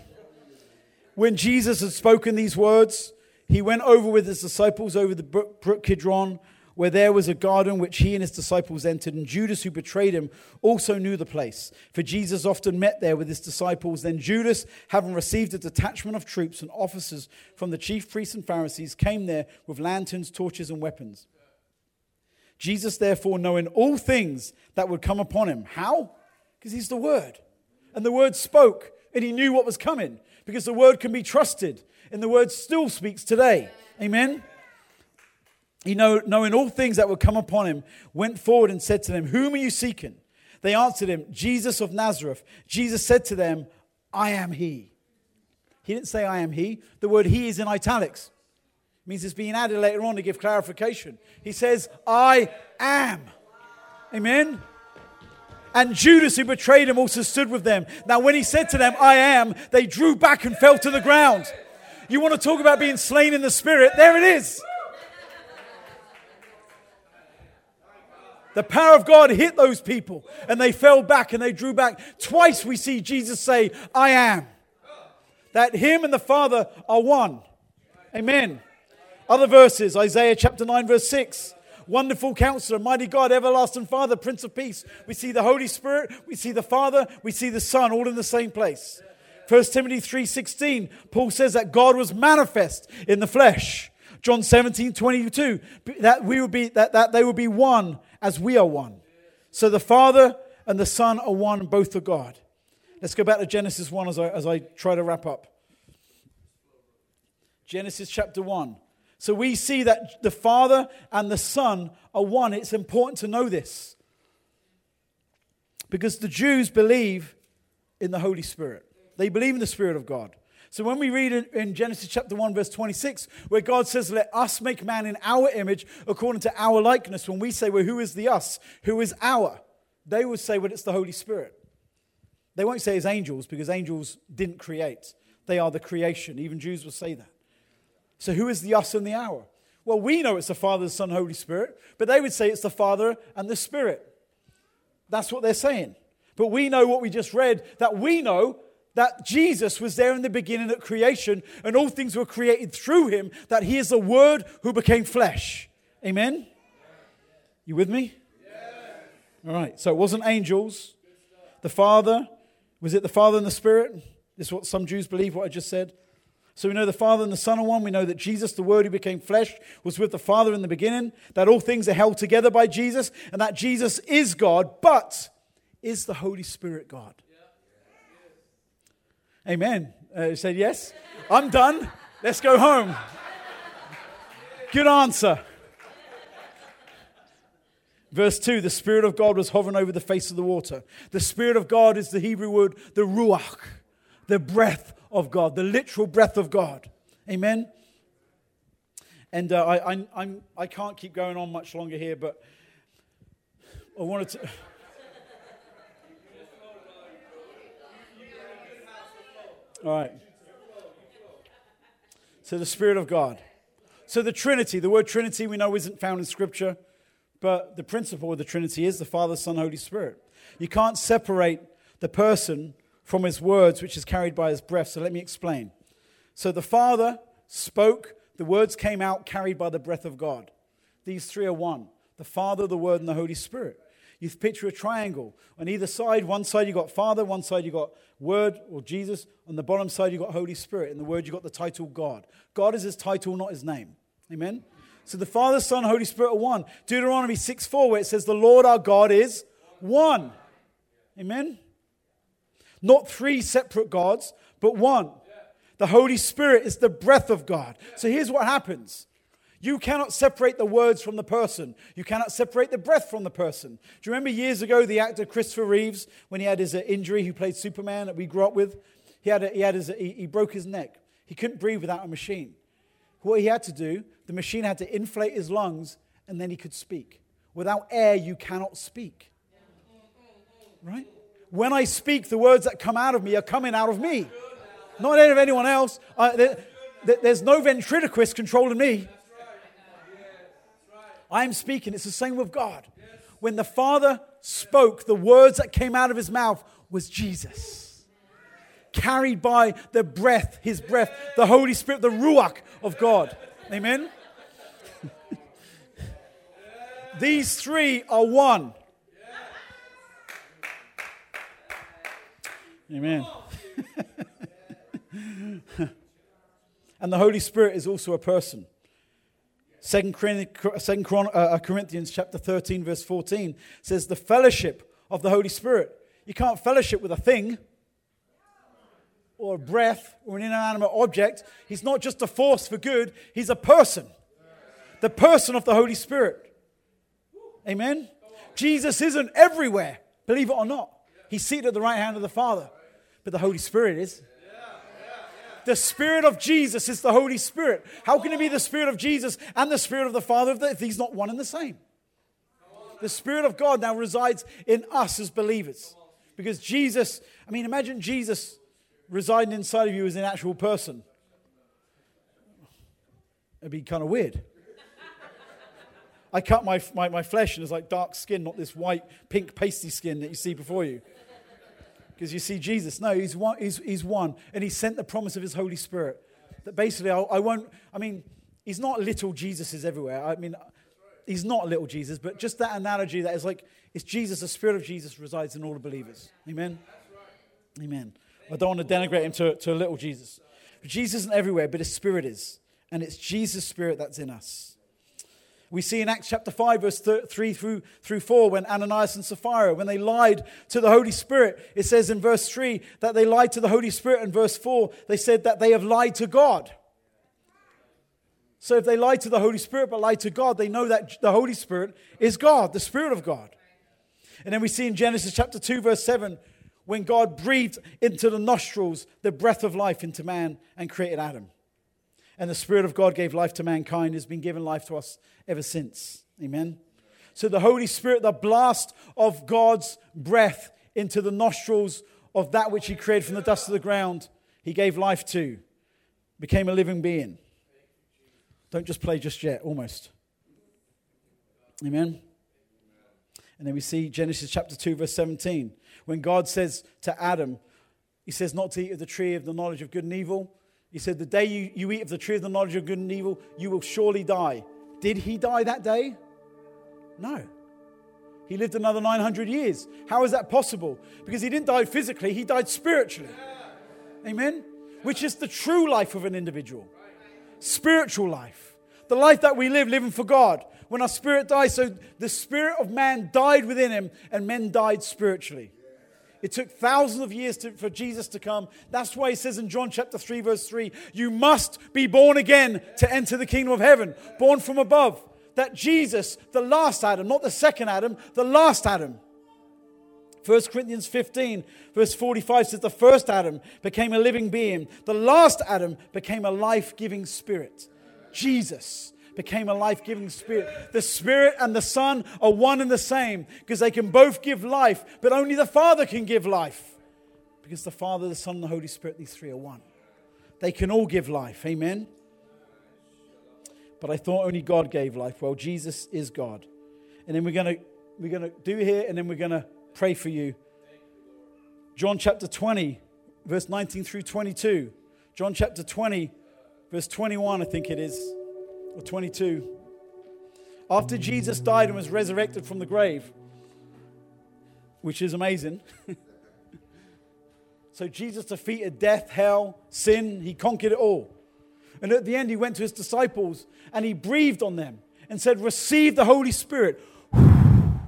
When Jesus had spoken these words, he went over with his disciples over the brook, Kidron where there was a garden which he and his disciples entered, and Judas, who betrayed him, also knew the place. For Jesus often met there with his disciples. Then Judas, having received a detachment of troops and officers from the chief priests and Pharisees, came there with lanterns, torches, and weapons. Jesus, therefore, knowing all things that would come upon him. How? Because he's the Word. And the Word spoke, and he knew what was coming, because the Word can be trusted, and the Word still speaks today. Amen? he know, knowing all things that would come upon him, went forward and said to them, Whom are you seeking? They answered him, Jesus of Nazareth. Jesus said to them, I am he. He didn't say, I am he. The word he is in italics. It means it's being added later on to give clarification. He says, I am. Amen. And Judas, who betrayed him, also stood with them. Now, when he said to them, I am, they drew back and fell to the ground. You want to talk about being slain in the spirit? There it is. The power of God hit those people and they fell back and they drew back. Twice we see Jesus say, I am. that him and the Father are one. Amen. Other verses, Isaiah chapter 9, verse 6. Wonderful counselor, mighty God, everlasting Father, Prince of Peace. We see the Holy Spirit, we see the Father, we see the Son, all in the same place. 1 Timothy 3:16, Paul says that God was manifest in the flesh. John 17, 22, that we will be that, that they will be one as we are one. So the Father and the Son are one, both are God. Let's go back to Genesis 1 as I, as I try to wrap up. Genesis chapter 1. So we see that the Father and the Son are one. It's important to know this. Because the Jews believe in the Holy Spirit, they believe in the Spirit of God. So when we read in, Genesis chapter 1, verse 26, where God says, Let us make man in our image according to our likeness, when we say, Well, who is the us? Who is our? They would say, Well, it's the Holy Spirit. They won't say it's angels because angels didn't create, they are the creation. Even Jews will say that. So, who is the us and the our? Well, we know it's the Father, the Son, Holy Spirit, but they would say it's the Father and the Spirit. That's what they're saying. But we know what we just read that we know that Jesus was there in the beginning at creation and all things were created through him, that he is the Word who became flesh. Amen? You with me? All right, so it wasn't angels. The Father, was it the Father and the Spirit? This is what some Jews believe, what I just said. So we know the Father and the Son are one. We know that Jesus, the Word who became flesh, was with the Father in the beginning, that all things are held together by Jesus, and that Jesus is God, but is the Holy Spirit God? Amen. Uh, said yes? I'm done. Let's go home. Good answer. Verse 2 The Spirit of God was hovering over the face of the water. The Spirit of God is the Hebrew word, the Ruach, the breath of God, the literal breath of God. Amen. And uh, I, I, I'm, I can't keep going on much longer here, but I wanted to. *laughs* All right. So the Spirit of God. So the Trinity, the word Trinity we know isn't found in Scripture, but the principle of the Trinity is the Father, Son, Holy Spirit. You can't separate the person from his words, which is carried by his breath. So let me explain. So the Father spoke, the words came out carried by the breath of God. These three are one the Father, the Word, and the Holy Spirit. You picture a triangle. On either side, one side you got Father, one side you got Word or Jesus. On the bottom side you got Holy Spirit. In the Word you got the title God. God is his title, not his name. Amen? So the Father, Son, Holy Spirit are one. Deuteronomy 6 4, where it says, The Lord our God is one. Amen? Not three separate gods, but one. The Holy Spirit is the breath of God. So here's what happens. You cannot separate the words from the person. You cannot separate the breath from the person. Do you remember years ago the actor Christopher Reeves, when he had his uh, injury, who played Superman that we grew up with? He, had a, he, had his, he, he broke his neck. He couldn't breathe without a machine. What he had to do, the machine had to inflate his lungs and then he could speak. Without air, you cannot speak. Right? When I speak, the words that come out of me are coming out of me, not out of anyone else. there, there's no ventriloquist controlling me. I'm speaking. It's the same with God. When the Father spoke, the words that came out of his mouth was Jesus. Carried by the breath, his breath, the Holy Spirit, the Ruach of God. Amen? *laughs* These three are one. Amen. *laughs* and the Holy Spirit is also a person. Second, uh, uh, Corinthians chapter 13, verse 14 says, The fellowship of the Holy Spirit. You can't fellowship with a thing or a breath or an inanimate object. He's not just a force for good, he's a person. The person of the Holy Spirit. Amen? Jesus isn't everywhere, believe it or not. He's seated at the right hand of the Father but the Holy Spirit is. The Spirit of Jesus is the Holy Spirit. How can it be the Spirit of Jesus and the Spirit of the Father if he's not one and the same? The Spirit of God now resides in us as believers. Because Jesus, I mean, imagine Jesus residing inside of you as an actual person. It'd be kind of weird. I cut my, my, my flesh and it's like dark skin, not this white, pink, pasty skin that you see before you. Because you see Jesus. No, he's one, he's, he's one. And he sent the promise of his Holy Spirit. That basically, I, I won't, I mean, he's not little Jesus is everywhere. I mean, he's not little Jesus, but just that analogy that is like, it's Jesus, the Spirit of Jesus resides in all the believers. Amen? Amen. I don't want to denigrate him to, to a little Jesus. But Jesus isn't everywhere, but his Spirit is. And it's Jesus' Spirit that's in us. We see in Acts chapter 5, verse 3 through, through 4, when Ananias and Sapphira, when they lied to the Holy Spirit, it says in verse 3 that they lied to the Holy Spirit. And verse 4, they said that they have lied to God. So if they lied to the Holy Spirit but lied to God, they know that the Holy Spirit is God, the Spirit of God. And then we see in Genesis chapter 2, verse 7, when God breathed into the nostrils the breath of life into man and created Adam and the Spirit of God gave life to mankind, has been given life to us ever since. Amen. So the Holy Spirit, the blast of God's breath into the nostrils of that which He created from the dust of the ground, He gave life to, became a living being. Don't just play just yet, almost. Amen. And then we see Genesis chapter 2, verse 17. When God says to Adam, He says not to eat of the tree of the knowledge of good and evil, he said, The day you, you eat of the tree of the knowledge of good and evil, you will surely die. Did he die that day? No. He lived another 900 years. How is that possible? Because he didn't die physically, he died spiritually. Amen? Which is the true life of an individual. Spiritual life. The life that we live, living for God. When our spirit dies, so the spirit of man died within him, and men died spiritually. It took thousands of years to, for Jesus to come. That's why he says in John chapter 3, verse 3, you must be born again to enter the kingdom of heaven, born from above. That Jesus, the last Adam, not the second Adam, the last Adam. 1 Corinthians 15, verse 45 says, The first Adam became a living being, the last Adam became a life giving spirit. Jesus became a life giving spirit. The Spirit and the Son are one and the same because they can both give life, but only the Father can give life. Because the Father, the Son, and the Holy Spirit, these three are one. They can all give life. Amen. But I thought only God gave life. Well, Jesus is God. And then we're going to we're going to do here and then we're going to pray for you. John chapter 20, verse 19 through 22. John chapter 20, verse 21, I think it is or 22. After Jesus died and was resurrected from the grave, which is amazing. *laughs* so Jesus defeated death, hell, sin, he conquered it all. And at the end, he went to his disciples and he breathed on them and said, Receive the Holy Spirit. And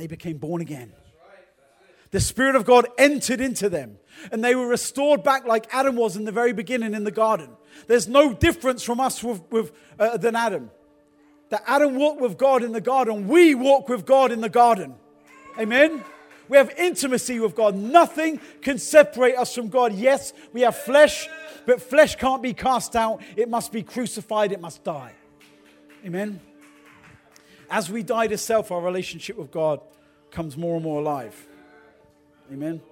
they became born again. The Spirit of God entered into them and they were restored back like Adam was in the very beginning in the garden. There's no difference from us with, with, uh, than Adam. That Adam walked with God in the garden, we walk with God in the garden. Amen? We have intimacy with God. Nothing can separate us from God. Yes, we have flesh, but flesh can't be cast out. It must be crucified, it must die. Amen? As we die to self, our relationship with God comes more and more alive. Amen.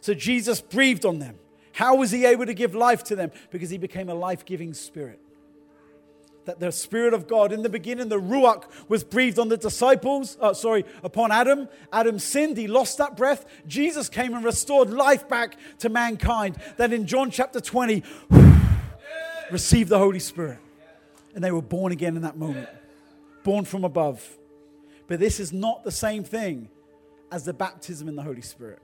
So Jesus breathed on them. How was he able to give life to them? Because he became a life giving spirit. That the Spirit of God, in the beginning, the Ruach was breathed on the disciples, uh, sorry, upon Adam. Adam sinned, he lost that breath. Jesus came and restored life back to mankind. That in John chapter 20, *sighs* received the Holy Spirit. And they were born again in that moment, born from above. But this is not the same thing as the baptism in the Holy Spirit.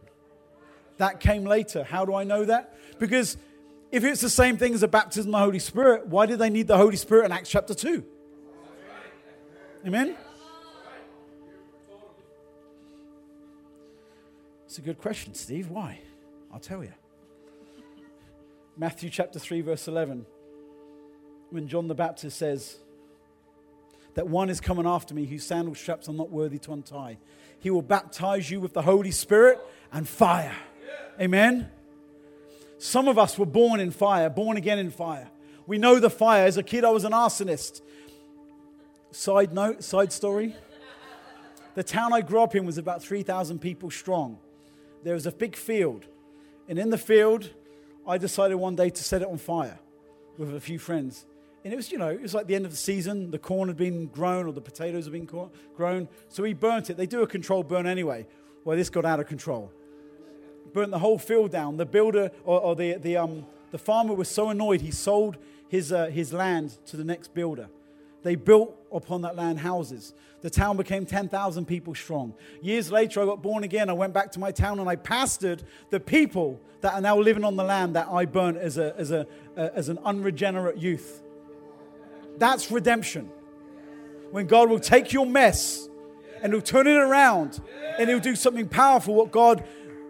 That came later. How do I know that? Because if it's the same thing as the baptism of the Holy Spirit, why did they need the Holy Spirit in Acts chapter 2? Amen? It's a good question, Steve. Why? I'll tell you. Matthew chapter 3, verse 11, when John the Baptist says, that one is coming after me whose sandal straps I'm not worthy to untie. He will baptize you with the Holy Spirit and fire. Amen? Some of us were born in fire, born again in fire. We know the fire. As a kid, I was an arsonist. Side note, side story. The town I grew up in was about 3,000 people strong. There was a big field. And in the field, I decided one day to set it on fire with a few friends. And it was, you know, it was like the end of the season. The corn had been grown or the potatoes had been grown. So we burnt it. They do a controlled burn anyway Well, this got out of control. Burnt the whole field down. The builder or, or the, the, um, the farmer was so annoyed, he sold his, uh, his land to the next builder. They built upon that land houses. The town became 10,000 people strong. Years later, I got born again. I went back to my town and I pastored the people that are now living on the land that I burnt as, a, as, a, as an unregenerate youth. That's redemption. When God will take your mess and he'll turn it around and he'll do something powerful. What God,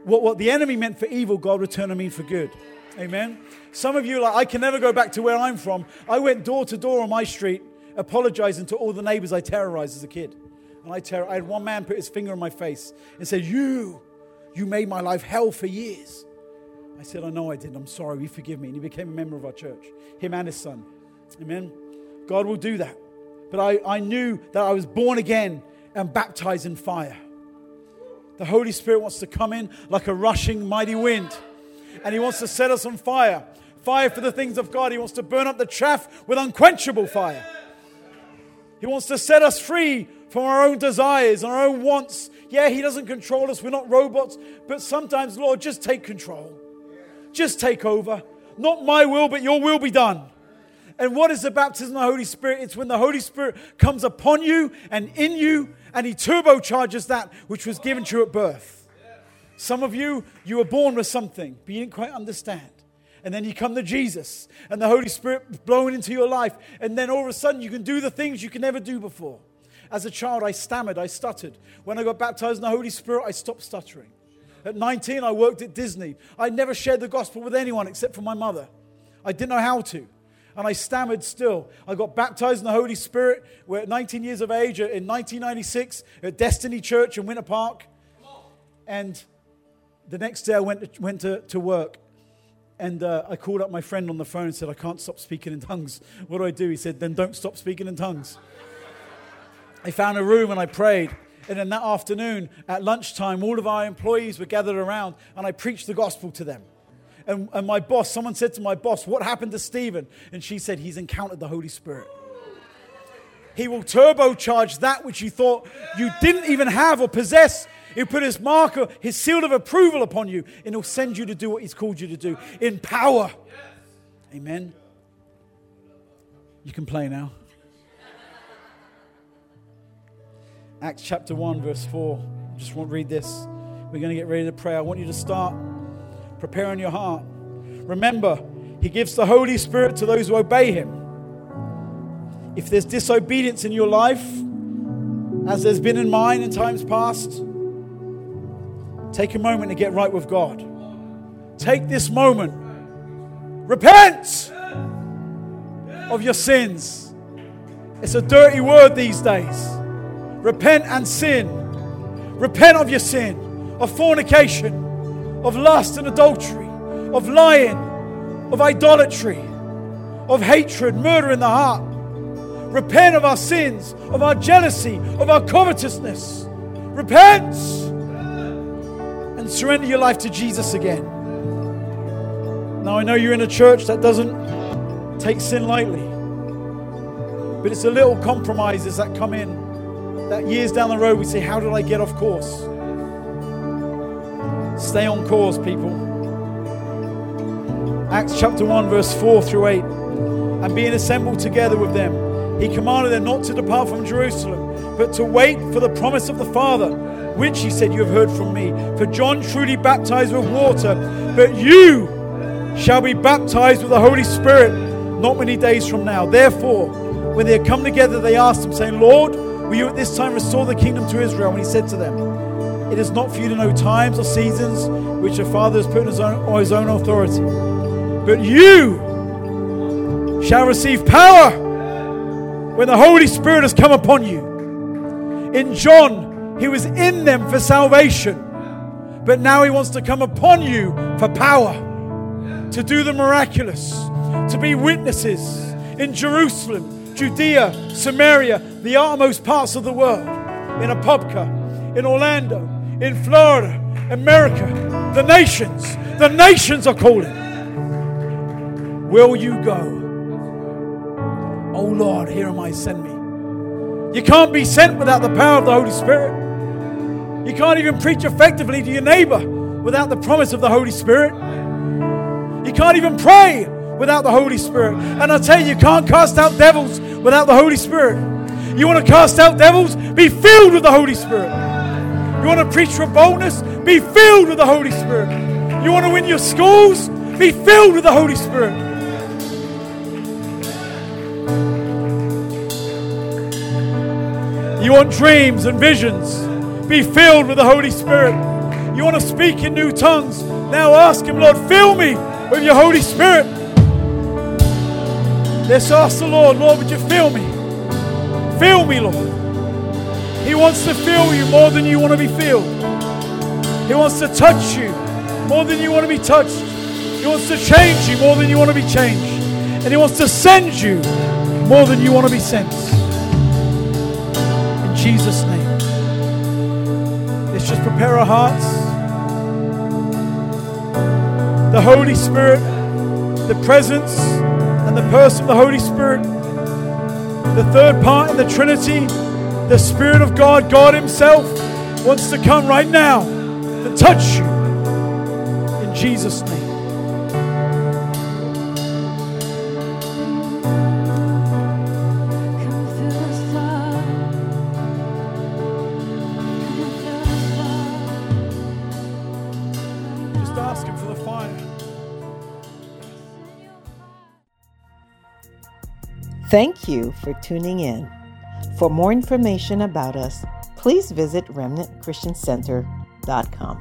what, what the enemy meant for evil, God will turn and mean for good. Amen. Some of you like, I can never go back to where I'm from. I went door to door on my street apologizing to all the neighbors I terrorized as a kid. And I, ter- I had one man put his finger in my face and said, You, you made my life hell for years. I said, I know I did. I'm sorry. You forgive me. And he became a member of our church, him and his son. Amen. God will do that. But I, I knew that I was born again and baptized in fire. The Holy Spirit wants to come in like a rushing mighty wind, and He wants to set us on fire. Fire for the things of God. He wants to burn up the chaff with unquenchable fire. He wants to set us free from our own desires and our own wants. Yeah, He doesn't control us. We're not robots. But sometimes, Lord, just take control. Just take over. Not my will, but your will be done. And what is the baptism of the Holy Spirit? It's when the Holy Spirit comes upon you and in you, and He turbocharges that which was given to you at birth. Some of you, you were born with something, but you didn't quite understand. And then you come to Jesus, and the Holy Spirit blowing into your life, and then all of a sudden you can do the things you can never do before. As a child, I stammered, I stuttered. When I got baptized in the Holy Spirit, I stopped stuttering. At 19, I worked at Disney. I never shared the gospel with anyone except for my mother. I didn't know how to and I stammered still. I got baptized in the Holy Spirit We're at 19 years of age in 1996 at Destiny Church in Winter Park. And the next day I went to, went to, to work. And uh, I called up my friend on the phone and said, I can't stop speaking in tongues. What do I do? He said, Then don't stop speaking in tongues. I found a room and I prayed. And then that afternoon at lunchtime, all of our employees were gathered around and I preached the gospel to them and, and my boss, someone said to my boss, What happened to Stephen? And she said, He's encountered the Holy Spirit. He will turbocharge that which you thought you didn't even have or possess. He'll put his marker, his seal of approval upon you, and he'll send you to do what he's called you to do in power. Amen. You can play now. Acts chapter 1, verse 4. Just want to read this. We're going to get ready to pray. I want you to start Prepare in your heart. Remember, He gives the Holy Spirit to those who obey Him. If there's disobedience in your life, as there's been in mine in times past, take a moment to get right with God. Take this moment. Repent of your sins. It's a dirty word these days. Repent and sin. Repent of your sin, of fornication, of lust and adultery, of lying, of idolatry, of hatred, murder in the heart. Repent of our sins, of our jealousy, of our covetousness. Repent and surrender your life to Jesus again. Now, I know you're in a church that doesn't take sin lightly, but it's the little compromises that come in that years down the road we say, How did I get off course? Stay on course, people. Acts chapter 1, verse 4 through 8. And being assembled together with them, he commanded them not to depart from Jerusalem, but to wait for the promise of the Father, which he said, You have heard from me. For John truly baptized with water, but you shall be baptized with the Holy Spirit not many days from now. Therefore, when they had come together, they asked him, saying, Lord, will you at this time restore the kingdom to Israel? And he said to them, it is not for you to know times or seasons which the Father has put in his own, his own authority. But you shall receive power when the Holy Spirit has come upon you. In John, he was in them for salvation, but now he wants to come upon you for power to do the miraculous, to be witnesses in Jerusalem, Judea, Samaria, the uttermost parts of the world, in Apopka, in Orlando, in Florida, America, the nations. The nations are calling. Will you go? Oh Lord, here am I, send me. You can't be sent without the power of the Holy Spirit. You can't even preach effectively to your neighbor without the promise of the Holy Spirit. You can't even pray without the Holy Spirit. And I tell you, you can't cast out devils without the Holy Spirit. You want to cast out devils? Be filled with the Holy Spirit. You want to preach with boldness? Be filled with the Holy Spirit. You want to win your schools? Be filled with the Holy Spirit. You want dreams and visions? Be filled with the Holy Spirit. You want to speak in new tongues? Now ask Him, Lord, fill me with your Holy Spirit. Let's ask the Lord, Lord, would you fill me? Fill me, Lord. He wants to fill you more than you want to be filled. He wants to touch you more than you want to be touched. He wants to change you more than you want to be changed. And He wants to send you more than you want to be sent. In Jesus' name. Let's just prepare our hearts. The Holy Spirit, the presence, and the person of the Holy Spirit, the third part in the Trinity, the Spirit of God, God Himself, wants to come right now to touch you. In Jesus' name. Just ask Him for the fire. Thank you for tuning in. For more information about us, please visit remnantchristiancenter.com.